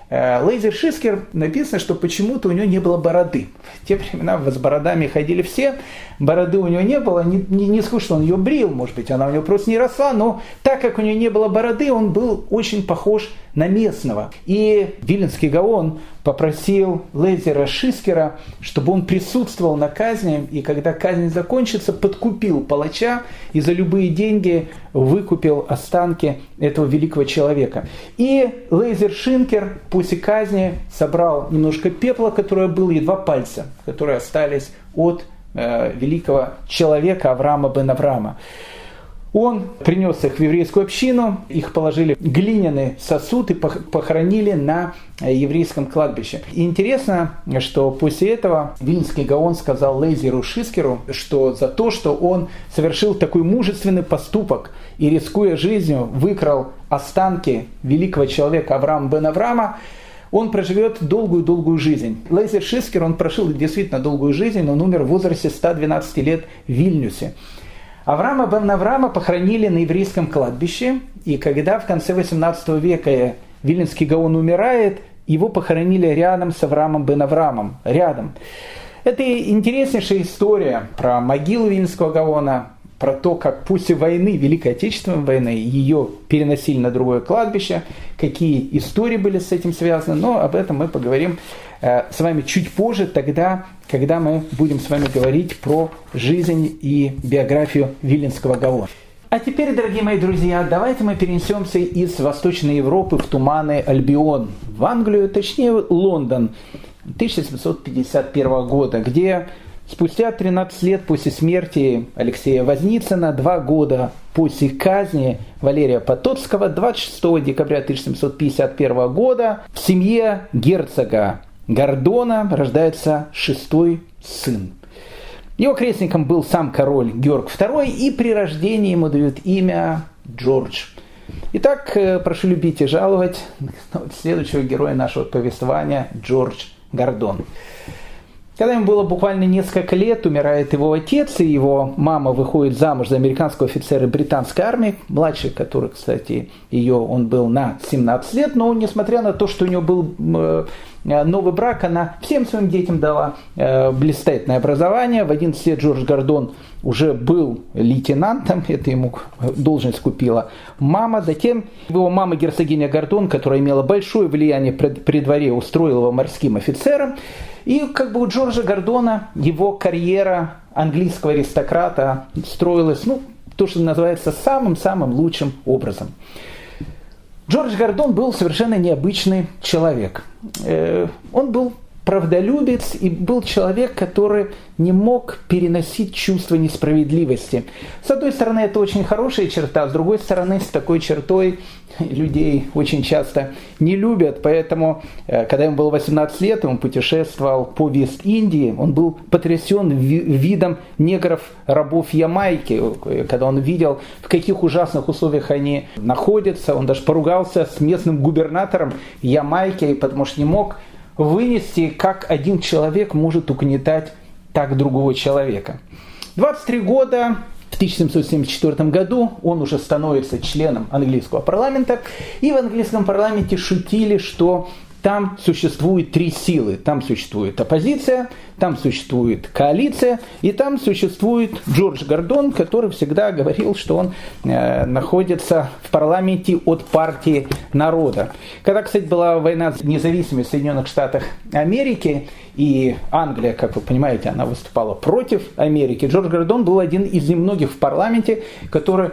Э, Лейзер Шискер написано, что почему-то у него не было бороды. В те времена с бородами ходили все, бороды у него не было, не, не, не скажу, что он ее брил, может быть, она у него просто не росла, но так как у него не было бороды, он был очень похож на местного. И Виленский Гаон попросил Лезера Шискера, чтобы он присутствовал на казни, и когда казнь закончится, подкупил палача и за любые деньги выкупил останки этого великого человека. И Лейзер Шинкер после казни собрал немножко пепла, которое было, и два пальца, которые остались от э, великого человека Авраама бен Авраама. Он принес их в еврейскую общину, их положили в глиняный сосуд и похоронили на э, еврейском кладбище. И интересно, что после этого Вильнский Гаон сказал Лейзеру Шискеру, что за то, что он совершил такой мужественный поступок и, рискуя жизнью, выкрал останки великого человека Авраама бен Авраама, он проживет долгую-долгую жизнь. Лейзер Шискер, он прожил действительно долгую жизнь, он умер в возрасте 112 лет в Вильнюсе. Авраама бен Авраама похоронили на еврейском кладбище, и когда в конце 18 века Виленский Гаон умирает, его похоронили рядом с Авраамом бен Авраамом, рядом. Это интереснейшая история про могилу Вильнского Гаона, про то, как после войны, Великой Отечественной войны, ее переносили на другое кладбище, какие истории были с этим связаны, но об этом мы поговорим с вами чуть позже, тогда, когда мы будем с вами говорить про жизнь и биографию Виленского Гаона. А теперь, дорогие мои друзья, давайте мы перенесемся из Восточной Европы в туманы Альбион, в Англию, точнее Лондон 1751 года, где Спустя 13 лет после смерти Алексея Возницына, два года после казни Валерия Потоцкого, 26 декабря 1751 года в семье герцога Гордона рождается шестой сын. Его крестником был сам король Георг II, и при рождении ему дают имя Джордж. Итак, э, прошу любить и жаловать следующего героя нашего повествования Джордж Гордон. Когда ему было буквально несколько лет, умирает его отец, и его мама выходит замуж за американского офицера британской армии, младший, который, кстати, ее он был на 17 лет, но несмотря на то, что у него был э, новый брак, она всем своим детям дала э, блистательное образование. В 11 лет Джордж Гордон уже был лейтенантом, это ему должность купила мама. Затем его мама герцогиня Гордон, которая имела большое влияние при дворе, устроила его морским офицером. И как бы у Джорджа Гордона его карьера английского аристократа строилась, ну, то, что называется самым-самым лучшим образом. Джордж Гордон был совершенно необычный человек. Э, он был правдолюбец и был человек, который не мог переносить чувство несправедливости. С одной стороны, это очень хорошая черта, с другой стороны, с такой чертой людей очень часто не любят. Поэтому, э, когда ему было 18 лет, он путешествовал по Вест-Индии, он был потрясен видом негров-рабов Ямайки, когда он видел, в каких ужасных условиях они находятся. Он даже поругался с местным губернатором Ямайки, потому что не мог вынести, как один человек может угнетать так другого человека. 23 года, 1774 году он уже становится членом английского парламента, и в английском парламенте шутили, что там существует три силы. Там существует оппозиция, там существует коалиция, и там существует Джордж Гордон, который всегда говорил, что он э, находится в парламенте от партии народа. Когда, кстати, была война за независимость в Соединенных Штатах Америки, и Англия, как вы понимаете, она выступала против Америки, Джордж Гордон был один из немногих в парламенте, который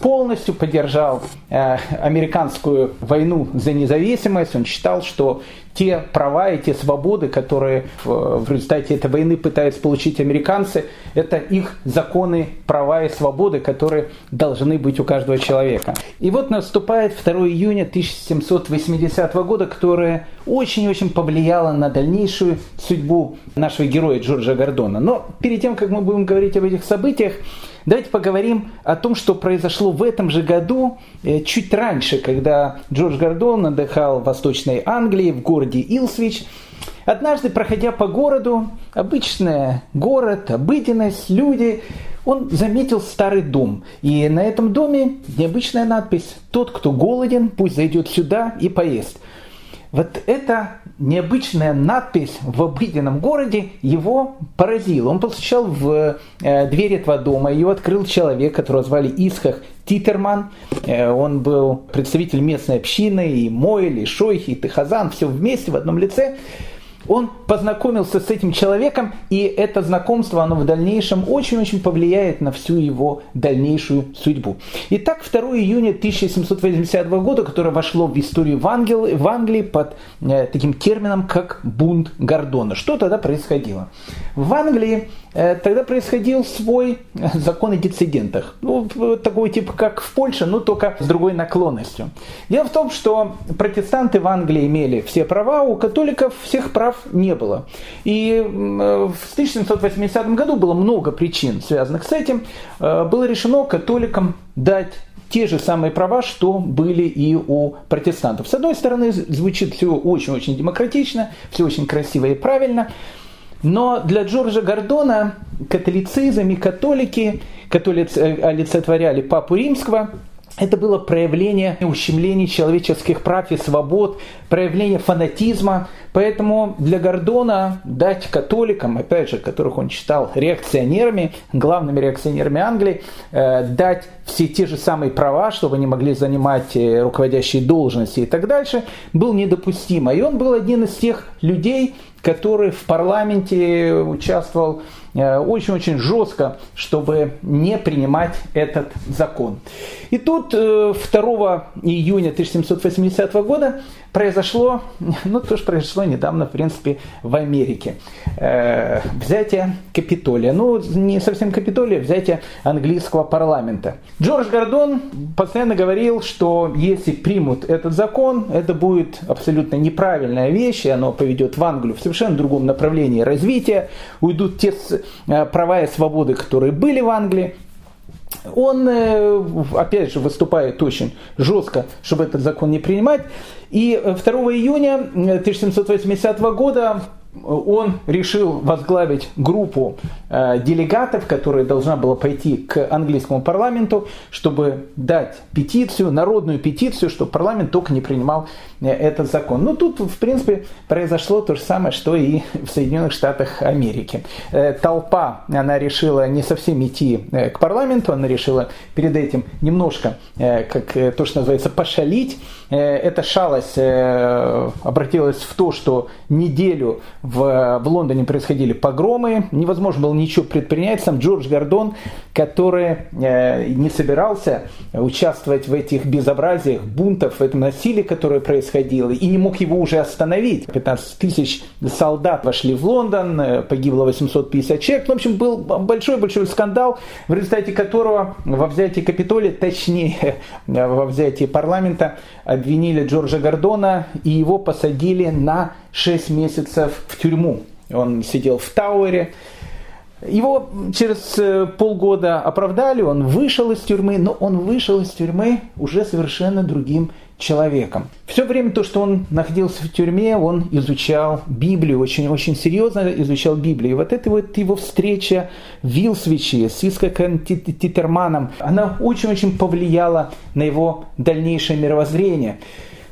полностью поддержал э, американскую войну за независимость. Он считал, что те права и те свободы, которые в, результате этой войны пытаются получить американцы, это их законы, права и свободы, которые должны быть у каждого человека. И вот наступает 2 июня 1780 года, которое очень-очень повлияло на дальнейшую судьбу нашего героя Джорджа Гордона. Но перед тем, как мы будем говорить об этих событиях, Давайте поговорим о том, что произошло в этом же году, э, чуть раньше, когда Джордж Гордон отдыхал в Восточной Англии, в городе Илсвич. Однажды, проходя по городу, обычный город, обыденность, люди, он заметил старый дом. И на этом доме необычная надпись «Тот, кто голоден, пусть зайдет сюда и поест». Вот эта необычная надпись в обыденном городе его поразила. Он постучал в э, дверь этого дома, ее открыл человек, которого звали Исхах Титерман. Э, он был представитель местной общины, и Мойль, и Шойхи, и Тихазан, все вместе в одном лице он познакомился с этим человеком, и это знакомство, оно в дальнейшем очень-очень повлияет на всю его дальнейшую судьбу. Итак, 2 июня 1780 года, которое вошло в историю в Англии, в Англии под э, таким термином, как бунт Гордона. Что тогда происходило? В Англии тогда происходил свой э, закон о децидентах. Ну, такой тип, как в Польше, но только с другой наклонностью. Дело в том, что протестанты в Англии имели все права, у католиков всех прав не было. И в 1780 году было много причин, связанных с этим. Э, было решено католикам дать те же самые права, что были и у протестантов. С одной стороны, звучит все очень-очень демократично, все очень красиво и правильно, но для Джорджа Гордона католицизм и католики, которые олицетворяли Папу Римского, это было проявление ущемления человеческих прав и свобод, проявление фанатизма. Поэтому для Гордона дать католикам, опять же, которых он считал реакционерами, главными реакционерами Англии, э, дать все те же самые права, чтобы они могли занимать э, руководящие должности и так дальше, был недопустимо. И он был один из тех людей, который в парламенте участвовал Э, очень-очень жестко, чтобы не принимать этот закон. И тут 2 э, июня 1780 года произошло, ну то, что произошло недавно, в принципе, в Америке. Э, взятие Капитолия. Ну, не совсем Капитолия, взятие английского парламента. Джордж Гордон постоянно говорил, что если примут этот закон, это будет абсолютно неправильная вещь, и оно поведет в Англию в совершенно другом направлении развития. Уйдут те э, права и свободы, которые были в Англии, он, э, опять же, выступает очень жестко, чтобы этот закон не принимать. И 2 июня 1780 года он решил возглавить группу э, делегатов, которая должна была пойти к английскому парламенту, чтобы дать петицию, народную петицию, чтобы парламент только не принимал э, этот закон. Но тут, в принципе, произошло то же самое, что и в Соединенных Штатах Америки. Э, толпа, она решила не совсем идти к парламенту, она решила перед этим немножко, как то, что называется, пошалить. Эта шалость обратилась в то, что неделю в, в Лондоне происходили погромы, невозможно было ничего предпринять. Сам Джордж Гордон, который э, не собирался участвовать в этих безобразиях, бунтов, в этом насилии, которое происходило, и не мог его уже остановить. 15 тысяч солдат вошли в Лондон, э, погибло 850 человек. В общем, был большой-большой скандал, в результате которого во взятии Капитолия, точнее, во взятии парламента, обвинили Джорджа Гордона и его посадили на 6 месяцев в тюрьму. Он сидел в Тауэре. Его через э, полгода оправдали, он вышел из тюрьмы, но он вышел из тюрьмы уже совершенно другим человеком. Все время то, что он находился в тюрьме, он изучал Библию, очень-очень серьезно изучал Библию. И вот эта вот его встреча в Вилсвиче с Искаком Титерманом, она очень-очень повлияла на его дальнейшее мировоззрение.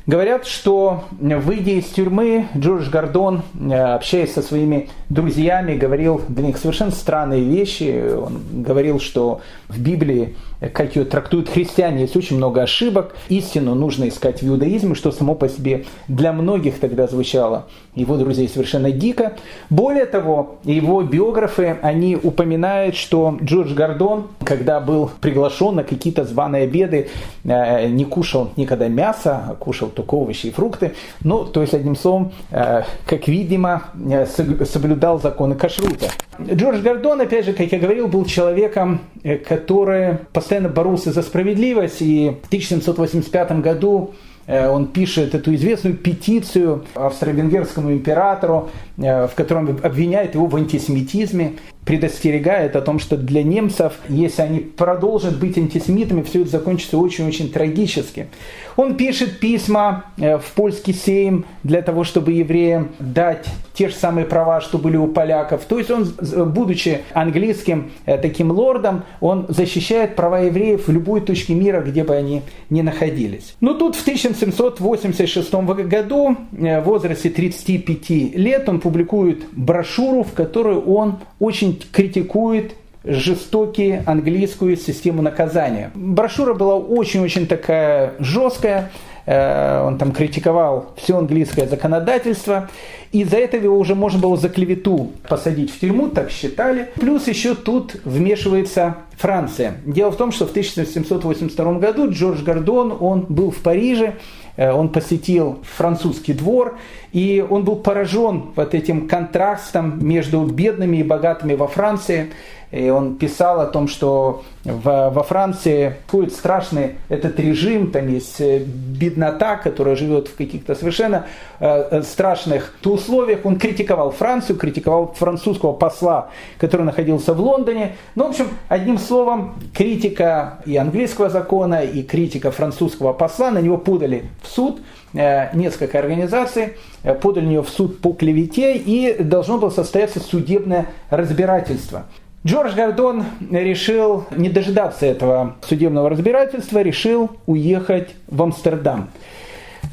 Говорят, что выйдя из тюрьмы, Джордж Гордон, э, общаясь со своими друзьями, говорил для них совершенно странные вещи. Он говорил, что в Библии как ее трактуют христиане, есть очень много ошибок. Истину нужно искать в иудаизме, что само по себе для многих тогда звучало его друзей совершенно дико. Более того, его биографы, они упоминают, что Джордж Гордон, когда был приглашен на какие-то званые обеды, э, не кушал никогда мясо, а кушал только овощи и фрукты. Ну, то есть, одним словом, э, как видимо, э, соблюдал законы кашрута. Джордж Гордон, опять же, как я говорил, был человеком, который постоянно боролся за справедливость, и в 1785 году э, он пишет эту известную петицию австро-венгерскому императору, в котором обвиняет его в антисемитизме предостерегает о том, что для немцев, если они продолжат быть антисемитами, все это закончится очень-очень трагически. Он пишет письма э, в польский сейм для того, чтобы евреям дать те же самые права, что были у поляков. То есть он, будучи английским э, таким лордом, он защищает права евреев в любой точке мира, где бы они ни находились. Но тут в 1786 году, э, в возрасте 35 лет, он публикует брошюру, в которой он очень критикует жестокие английскую систему наказания. Брошюра была очень-очень такая жесткая, э, он там критиковал все английское законодательство, и за это его уже можно было за клевету посадить в тюрьму, так считали. Плюс еще тут вмешивается Франция. Дело в том, что в 1782 году Джордж Гордон, он был в Париже, он посетил французский двор, и он был поражен вот этим контрастом между бедными и богатыми во Франции. И он писал о том, что во Франции будет страшный этот режим, там есть э, беднота, которая живет в каких-то совершенно э, страшных условиях. Он критиковал Францию, критиковал французского посла, который находился в Лондоне. Ну, в общем, одним словом, критика и английского закона, и критика французского посла, на него подали в суд э, несколько организаций, э, подали на него в суд по клевете, и должно было состояться судебное разбирательство. Джордж Гордон решил не дожидаться этого судебного разбирательства, решил уехать в Амстердам.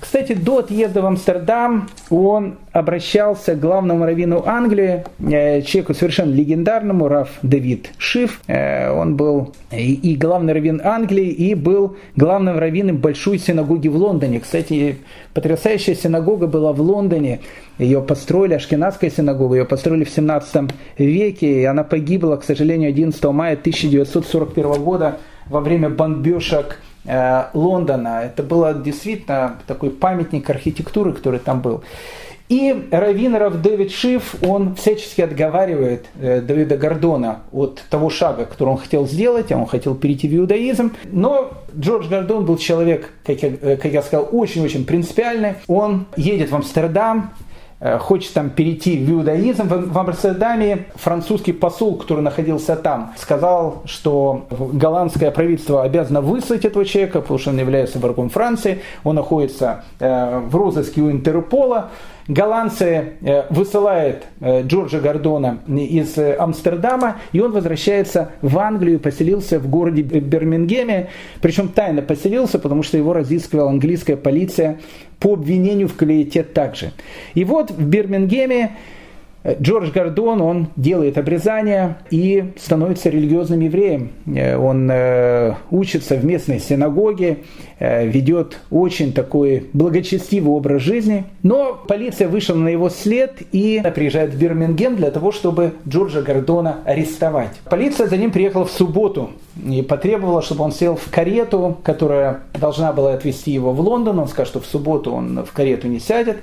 Кстати, до отъезда в Амстердам он обращался к главному раввину Англии, э, человеку совершенно легендарному, Раф Давид Шиф. Э, он был и главный раввин Англии, и был главным раввином большой синагоги в Лондоне. Кстати, потрясающая синагога была в Лондоне. Ее построили, Ашкенадская синагога, ее построили в 17 веке, и она погибла, к сожалению, 11 мая 1941 года во время бомбежек Лондона. Это было действительно такой памятник архитектуры, который там был. И Равинеров Дэвид Шиф, он всячески отговаривает э, Давида Гордона от того шага, который он хотел сделать, а он хотел перейти в иудаизм. Но Джордж Гордон был человек, как я, э, как я сказал, очень-очень принципиальный. Он едет в Амстердам, Э, хочет там перейти в иудаизм. В Амстердаме французский посол, который находился там, сказал, что голландское правительство обязано выслать этого человека, потому что он является врагом Франции, он находится э, в розыске у Интерпола. Голландцы э, высылают Джорджа Гордона из Амстердама, и он возвращается в Англию, поселился в городе Бирмингеме, причем тайно поселился, потому что его разыскивала английская полиция по обвинению в клевете также. И вот в Бирмингеме Джордж Гордон, он делает обрезание и становится религиозным евреем. Э, он э, учится в местной синагоге, э, ведет очень такой благочестивый образ жизни. Но полиция вышла на его след и приезжает в Бирмингем для того, чтобы Джорджа Гордона арестовать. Полиция за ним приехала в субботу и потребовала, чтобы он сел в карету, которая должна была отвезти его в Лондон. Он сказал, что в субботу он в карету не сядет.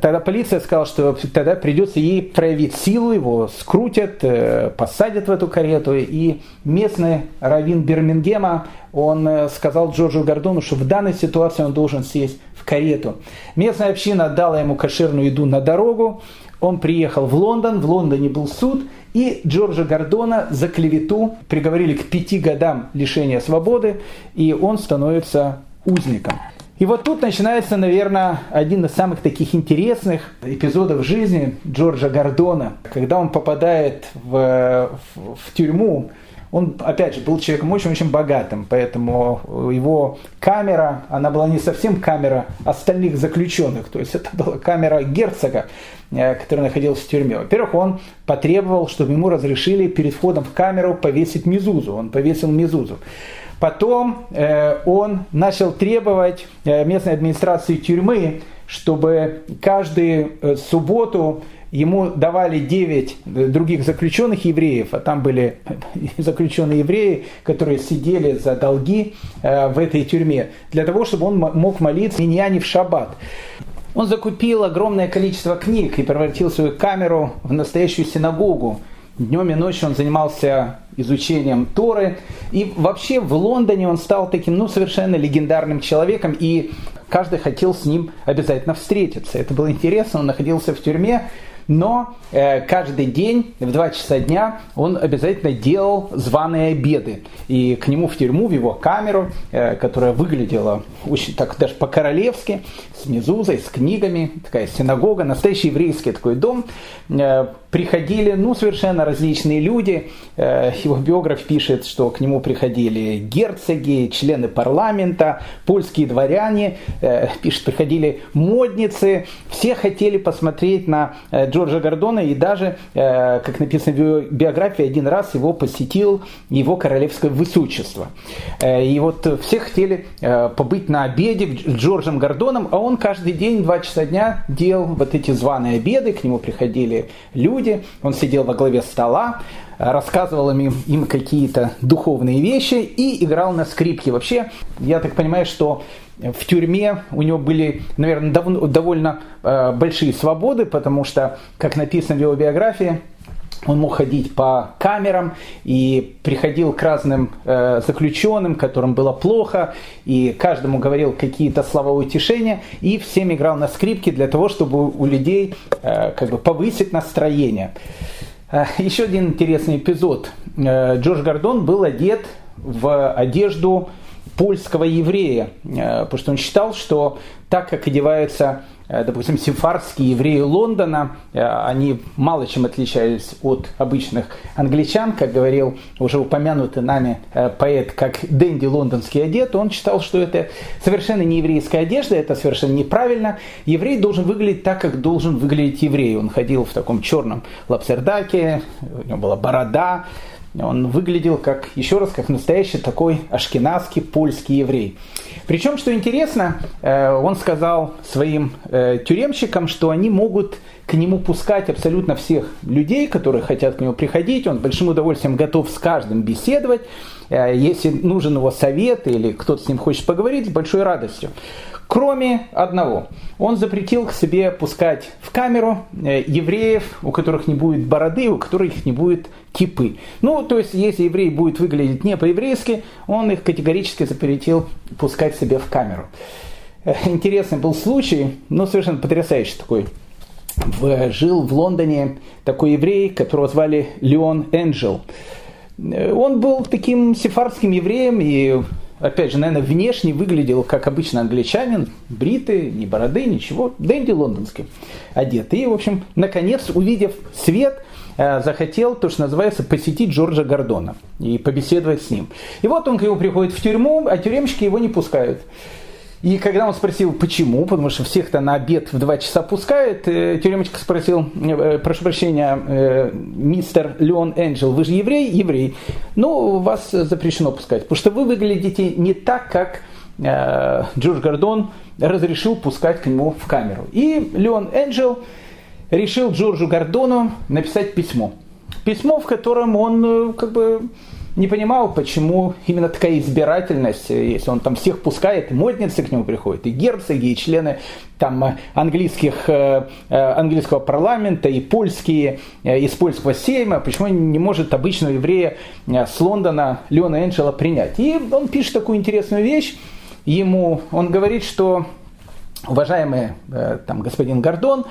Тогда полиция сказала, что тогда придется ей проявить силу, его скрутят, э, посадят в эту карету. И местный раввин Бирмингема, он э, сказал Джорджу Гордону, что в данной ситуации он должен сесть в карету. Местная община дала ему кошерную еду на дорогу. Он приехал в Лондон, в Лондоне был суд, и Джорджа Гордона за клевету приговорили к пяти годам лишения свободы, и он становится узником. И вот тут начинается, наверное, один из самых таких интересных эпизодов жизни Джорджа Гордона, когда он попадает в, в, в тюрьму. Он, опять же, был человеком очень-очень богатым, поэтому его камера, она была не совсем камера остальных заключенных, то есть это была камера герцога, э, который находился в тюрьме. Во-первых, он потребовал, чтобы ему разрешили перед входом в камеру повесить мизузу. Он повесил мизузу. Потом э, он начал требовать э, местной администрации тюрьмы, чтобы каждую э, субботу ему давали 9 других заключенных евреев, а там были заключенные евреи, которые сидели за долги в этой тюрьме, для того, чтобы он мог молиться не в шаббат. Он закупил огромное количество книг и превратил свою камеру в настоящую синагогу. Днем и ночью он занимался изучением Торы. И вообще в Лондоне он стал таким, ну, совершенно легендарным человеком. И каждый хотел с ним обязательно встретиться. Это было интересно. Он находился в тюрьме но э, каждый день в 2 часа дня он обязательно делал званые обеды. И к нему в тюрьму, в его камеру, э, которая выглядела очень так даже по-королевски, с мезузой, с книгами, такая синагога, настоящий еврейский такой дом, э, приходили ну, совершенно различные люди. Э, его биограф пишет, что к нему приходили герцоги, члены парламента, польские дворяне, э, пишет, приходили модницы, все хотели посмотреть на э, Джорджа Гордона, и даже, э, как написано в биографии, один раз его посетил его королевское высочество. Э, и вот все хотели э, побыть на обеде с Джорджем Гордоном, а он каждый день, два часа дня делал вот эти званые обеды, к нему приходили люди, он сидел во главе стола, рассказывал им, им какие-то духовные вещи и играл на скрипке. Вообще, я так понимаю, что в тюрьме у него были, наверное, дов- довольно э, большие свободы, потому что, как написано в его биографии, он мог ходить по камерам и приходил к разным э, заключенным, которым было плохо, и каждому говорил какие-то слова утешения, и всем играл на скрипке для того, чтобы у людей э, как бы повысить настроение. Э, еще один интересный эпизод. Э, Джордж Гордон был одет в одежду польского еврея, э, потому что он считал, что так как одеваются, допустим, сефардские евреи Лондона, они мало чем отличались от обычных англичан, как говорил уже упомянутый нами поэт, как Дэнди лондонский одет, он считал, что это совершенно не еврейская одежда, это совершенно неправильно. Еврей должен выглядеть так, как должен выглядеть еврей. Он ходил в таком черном лапсердаке, у него была борода, он выглядел как, еще раз, как настоящий такой ашкенадский польский еврей. Причем, что интересно, э, он сказал своим э, тюремщикам, что они могут к нему пускать абсолютно всех людей, которые хотят к нему приходить. Он большим удовольствием готов с каждым беседовать. Э, если нужен его совет или кто-то с ним хочет поговорить, с большой радостью. Кроме одного. Он запретил к себе пускать в камеру э, евреев, у которых не будет бороды, у которых не будет кипы. Ну, то есть, если еврей будет выглядеть не по-еврейски, он их категорически запретил пускать себе в камеру. Э, интересный был случай, но совершенно потрясающий такой. Жил в Лондоне такой еврей, которого звали Леон Энджел. Э, он был таким сефардским евреем и опять же, наверное, внешне выглядел как обычно англичанин, бритый, ни бороды, ничего, Дэнди лондонский одетый. И, в общем, наконец, увидев свет, э, захотел, то, что называется, посетить Джорджа Гордона и побеседовать с ним. И вот он к нему приходит в тюрьму, а тюремщики его не пускают. И когда он спросил, почему, потому что всех-то на обед в 2 часа пускает, э, тюремочка спросил, э, прошу прощения, э, мистер Леон Энджел, вы же еврей? Еврей. Ну, вас запрещено пускать, потому что вы выглядите не так, как Джордж Гордон разрешил пускать к нему в камеру. И Леон Энджел решил Джорджу Гордону написать письмо. Письмо, в котором он как бы не понимал, почему именно такая избирательность, если он там всех пускает, модницы к нему приходят, и герцоги, и члены там английских, э, э, английского парламента, и польские, э, из польского сейма, почему не может обычного еврея с Лондона Леона Энджела принять. И он пишет такую интересную вещь, ему, он говорит, что уважаемый там, господин Гордон,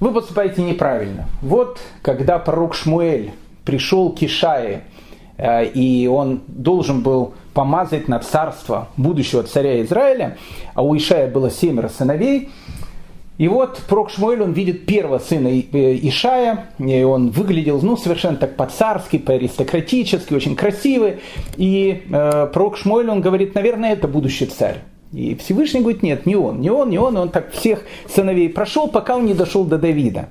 вы поступаете неправильно. Вот когда пророк Шмуэль пришел к Ишае, Э, и он должен был помазать на царство будущего царя Израиля, а у Ишая было семеро сыновей. И вот пророк Шмуэль, он видит первого сына э, Ишая, и он выглядел ну, совершенно так по-царски, по-аристократически, очень красивый. И э, пророк Шмуэль, он говорит, наверное, это будущий царь. И Всевышний говорит, нет, не он, не он, не он. Он так всех сыновей прошел, пока он не дошел до Давида.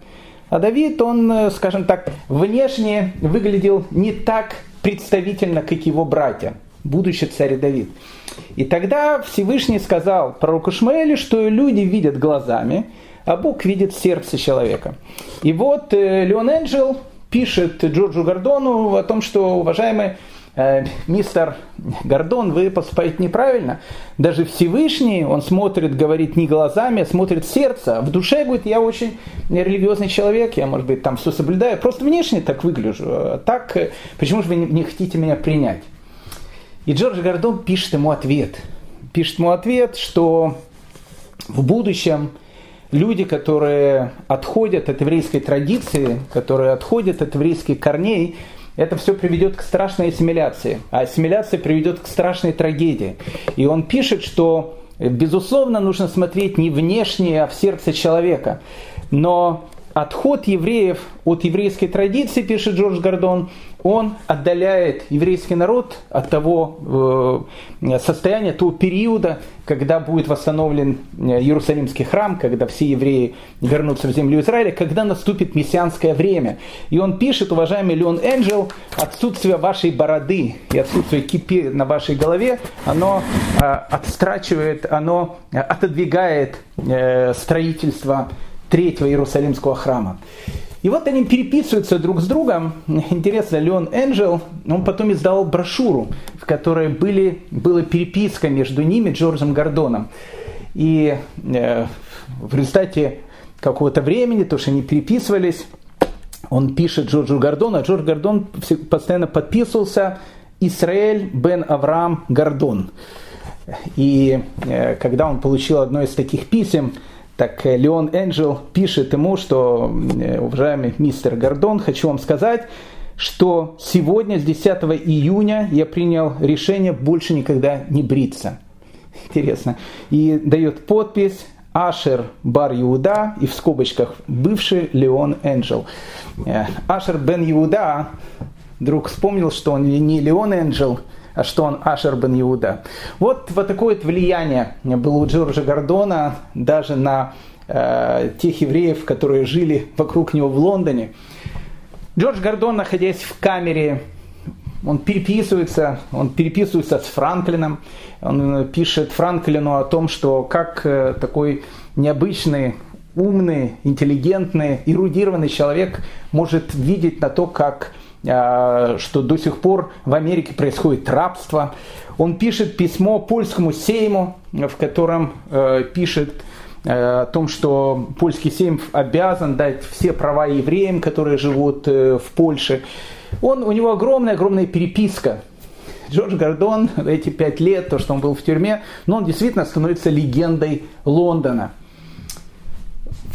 А Давид, он, э, скажем так, внешне выглядел не так представительно, как его братья, будущий царь Давид. И тогда Всевышний сказал пророку Шмаэлю, что люди видят глазами, а Бог видит сердце человека. И вот э, Леон Энджел пишет Джорджу Гордону о том, что, уважаемый мистер Гордон, вы поступаете неправильно. Даже Всевышний, он смотрит, говорит не глазами, а смотрит сердце. В душе, говорит, я очень религиозный человек, я, может быть, там все соблюдаю. Просто внешне так выгляжу. А так, э, почему же вы не хотите меня принять? И Джордж Гордон пишет ему ответ. Пишет ему ответ, что в будущем люди, которые отходят от еврейской традиции, которые отходят от еврейских корней, это все приведет к страшной ассимиляции. А ассимиляция приведет к страшной трагедии. И он пишет, что, безусловно, нужно смотреть не внешне, а в сердце человека. Но отход евреев от еврейской традиции, пишет Джордж Гордон, он отдаляет еврейский народ от того э, состояния, того периода, когда будет восстановлен э, Иерусалимский храм, когда все евреи вернутся в землю Израиля, когда наступит мессианское время. И он пишет, уважаемый Леон Энджел, отсутствие вашей бороды и отсутствие кипи на вашей голове, оно э, отстрачивает, оно отодвигает строительство третьего Иерусалимского храма. И вот они переписываются друг с другом. Интересно, Леон Энджел, он потом издал брошюру, в которой были, была переписка между ними, Джорджем Гордоном. И э, в результате какого-то времени, то, что они переписывались, он пишет Джорджу Гордону, а Джордж Гордон постоянно подписывался Исраэль бен Авраам Гордон. И э, когда он получил одно из таких писем, так э, Леон Энджел пишет ему, что, э, уважаемый мистер Гордон, хочу вам сказать, что сегодня, с 10 июня, я принял решение больше никогда не бриться. Интересно. И дает подпись Ашер Бар Иуда и в скобочках бывший Леон Энджел. Э, Ашер Бен Иуда вдруг вспомнил, что он не Леон Энджел, что он Ашер бен Иуда. Вот, вот такое вот влияние было у Джорджа Гордона даже на э, тех евреев, которые жили вокруг него в Лондоне. Джордж Гордон, находясь в камере, он переписывается, он переписывается с Франклином, он пишет Франклину о том, что как э, такой необычный умный, интеллигентный, эрудированный человек может видеть на то, как а, что до сих пор в Америке происходит рабство. Он пишет письмо польскому сейму, в котором э, пишет э, о том, что польский сейм обязан дать все права евреям, которые живут э, в Польше. Он, у него огромная-огромная переписка. Джордж Гордон, эти пять лет, то, что он был в тюрьме, но он действительно становится легендой Лондона –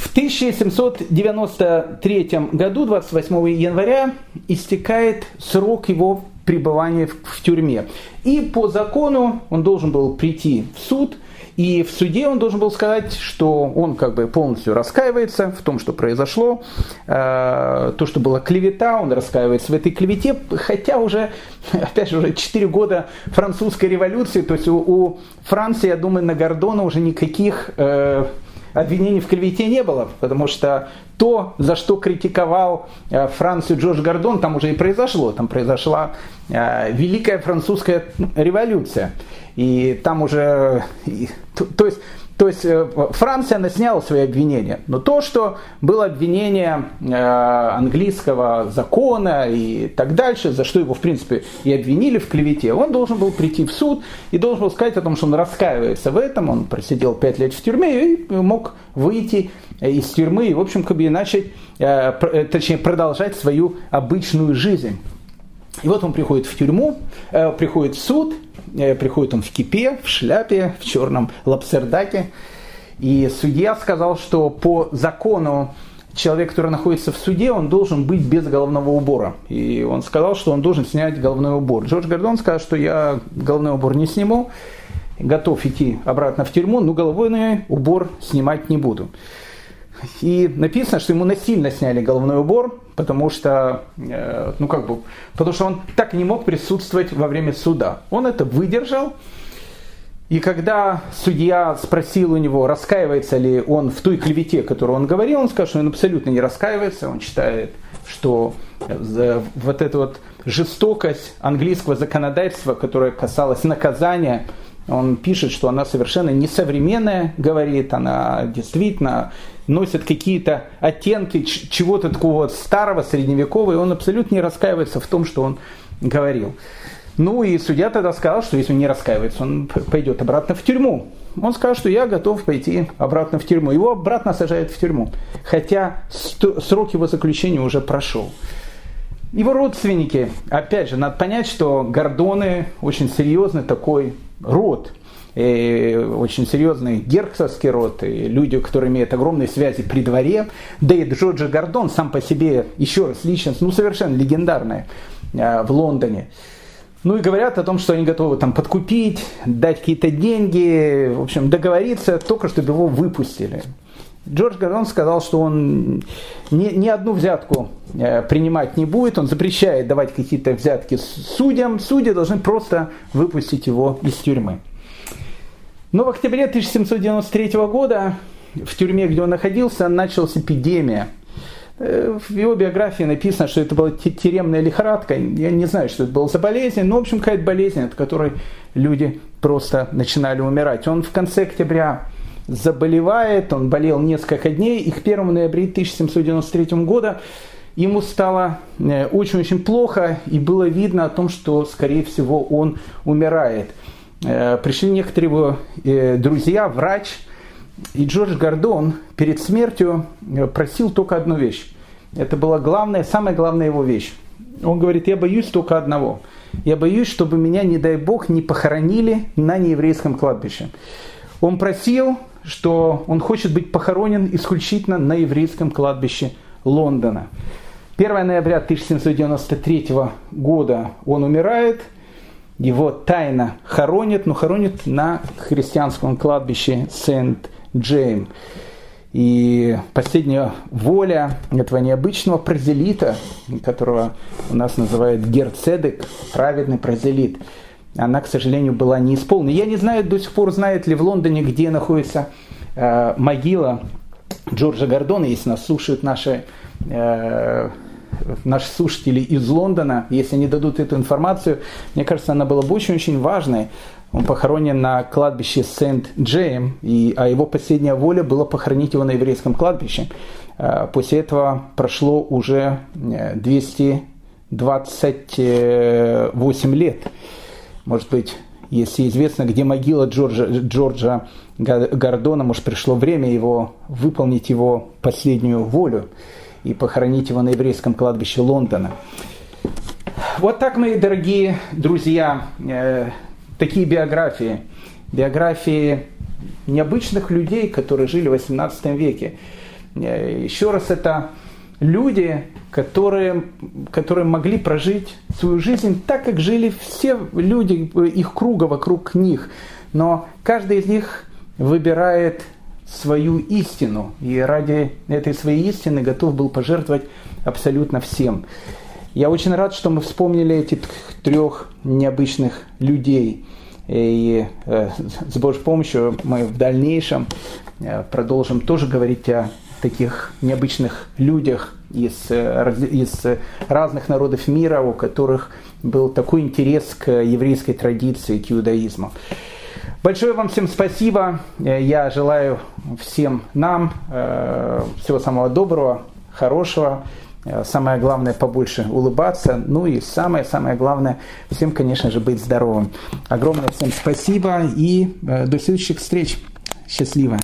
в 1793 году, 28 января, истекает срок его пребывания в, тюрьме. И по закону он должен был прийти в суд И в суде он должен был сказать, что он как бы полностью раскаивается в том, что произошло, э, то, что была клевета, он раскаивается в этой клевете, хотя уже, опять же, уже 4 года французской революции, то есть у, у Франции, я думаю, на Гордона уже никаких э, обвинений в клевете не было, потому что то, за что критиковал э, Францию Джордж Гордон, там уже и произошло. Там произошла э, Великая Французская революция. И там уже... То, то есть то есть э, Франция, она сняла свои обвинения. Но то, что было обвинение э, английского закона и так дальше, за что его, в принципе, и обвинили в клевете, он должен был прийти в суд и должен был сказать о том, что он раскаивается в этом. Он просидел пять лет в тюрьме и мог выйти из тюрьмы и, в общем, как бы начать, э, точнее, продолжать свою обычную жизнь. И вот он приходит в тюрьму, приходит в суд, Э, приходит он в кипе, в шляпе, в черном лапсердаке. И судья сказал, что по закону человек, который находится в суде, он должен быть без головного убора. И он сказал, что он должен снять головной убор. Джордж Гордон сказал, что я головной убор не сниму, готов идти обратно в тюрьму, но головной убор снимать не буду. И написано, что ему насильно сняли головной убор, потому что, э, ну как бы, потому что он так не мог присутствовать во время суда. Он это выдержал, и когда судья спросил у него, раскаивается ли он в той клевете, которую он говорил, он сказал, что он абсолютно не раскаивается, он считает, что вот эта вот жестокость английского законодательства, которая касалась наказания, он пишет, что она совершенно несовременная, говорит, она действительно носит какие-то оттенки чего-то такого старого, средневекового, и он абсолютно не раскаивается в том, что он говорил. Ну и судья тогда сказал, что если он не раскаивается, он пойдет обратно в тюрьму. Он сказал, что я готов пойти обратно в тюрьму. Его обратно сажают в тюрьму, хотя срок его заключения уже прошел. Его родственники, опять же, надо понять, что Гордоны очень серьезный такой род, и очень серьезный герцогский род, и люди, которые имеют огромные связи при дворе. Да и Джорджи Гордон сам по себе, еще раз, личность, ну, совершенно легендарная в Лондоне. Ну и говорят о том, что они готовы там подкупить, дать какие-то деньги, в общем, договориться, только чтобы его выпустили. Джордж Гордон сказал, что он ни, ни одну взятку э, принимать не будет, он запрещает давать какие-то взятки судьям, судьи должны просто выпустить его из тюрьмы. Но в октябре 1793 года в тюрьме, где он находился, началась эпидемия. Э, в его биографии написано, что это была тюремная лихорадка. Я не знаю, что это было за болезнь, но, в общем, какая-то болезнь, от которой люди просто начинали умирать. Он в конце октября заболевает, он болел несколько дней, и к 1 ноября 1793 года ему стало э, очень-очень плохо, и было видно о том, что, скорее всего, он умирает. Э, пришли некоторые его э, друзья, врач, и Джордж Гордон перед смертью просил только одну вещь. Это была главная, самая главная его вещь. Он говорит, я боюсь только одного. Я боюсь, чтобы меня, не дай бог, не похоронили на нееврейском кладбище. Он просил, что он хочет быть похоронен исключительно на еврейском кладбище Лондона. 1 ноября 1793 года он умирает, его тайно хоронят, но хоронят на христианском кладбище Сент-Джейм. И последняя воля этого необычного прозелита, которого у нас называют Герцедек, праведный прозелит, она, к сожалению, была не исполнена. Я не знаю, до сих пор знает ли в Лондоне, где находится э, могила Джорджа Гордона, если нас слушают наши, э, наши слушатели из Лондона, если они дадут эту информацию, мне кажется, она была бы очень-очень важной. Он похоронен на кладбище Сент-Джейм, и, а его последняя воля была похоронить его на еврейском кладбище. Э, после этого прошло уже 228 лет. Может быть, если известно, где могила Джорджа, Джорджа Гордона, может, пришло время его выполнить его последнюю волю и похоронить его на еврейском кладбище Лондона. Вот так, мои дорогие друзья, э, такие биографии. Биографии необычных людей, которые жили в XVIII веке. Э, еще раз, это люди, которые, которые могли прожить свою жизнь так, как жили все люди их круга вокруг них. Но каждый из них выбирает свою истину и ради этой своей истины готов был пожертвовать абсолютно всем. Я очень рад, что мы вспомнили этих трех необычных людей. И э, с Божьей помощью мы в дальнейшем э, продолжим тоже говорить о таких необычных людях из, э, из разных народов мира, у которых был такой интерес к еврейской традиции, к иудаизму. Большое вам всем спасибо. Я желаю всем нам всего самого доброго, хорошего. Самое главное побольше улыбаться. Ну и самое-самое главное всем, конечно же, быть здоровым. Огромное всем спасибо и до следующих встреч. Счастливо.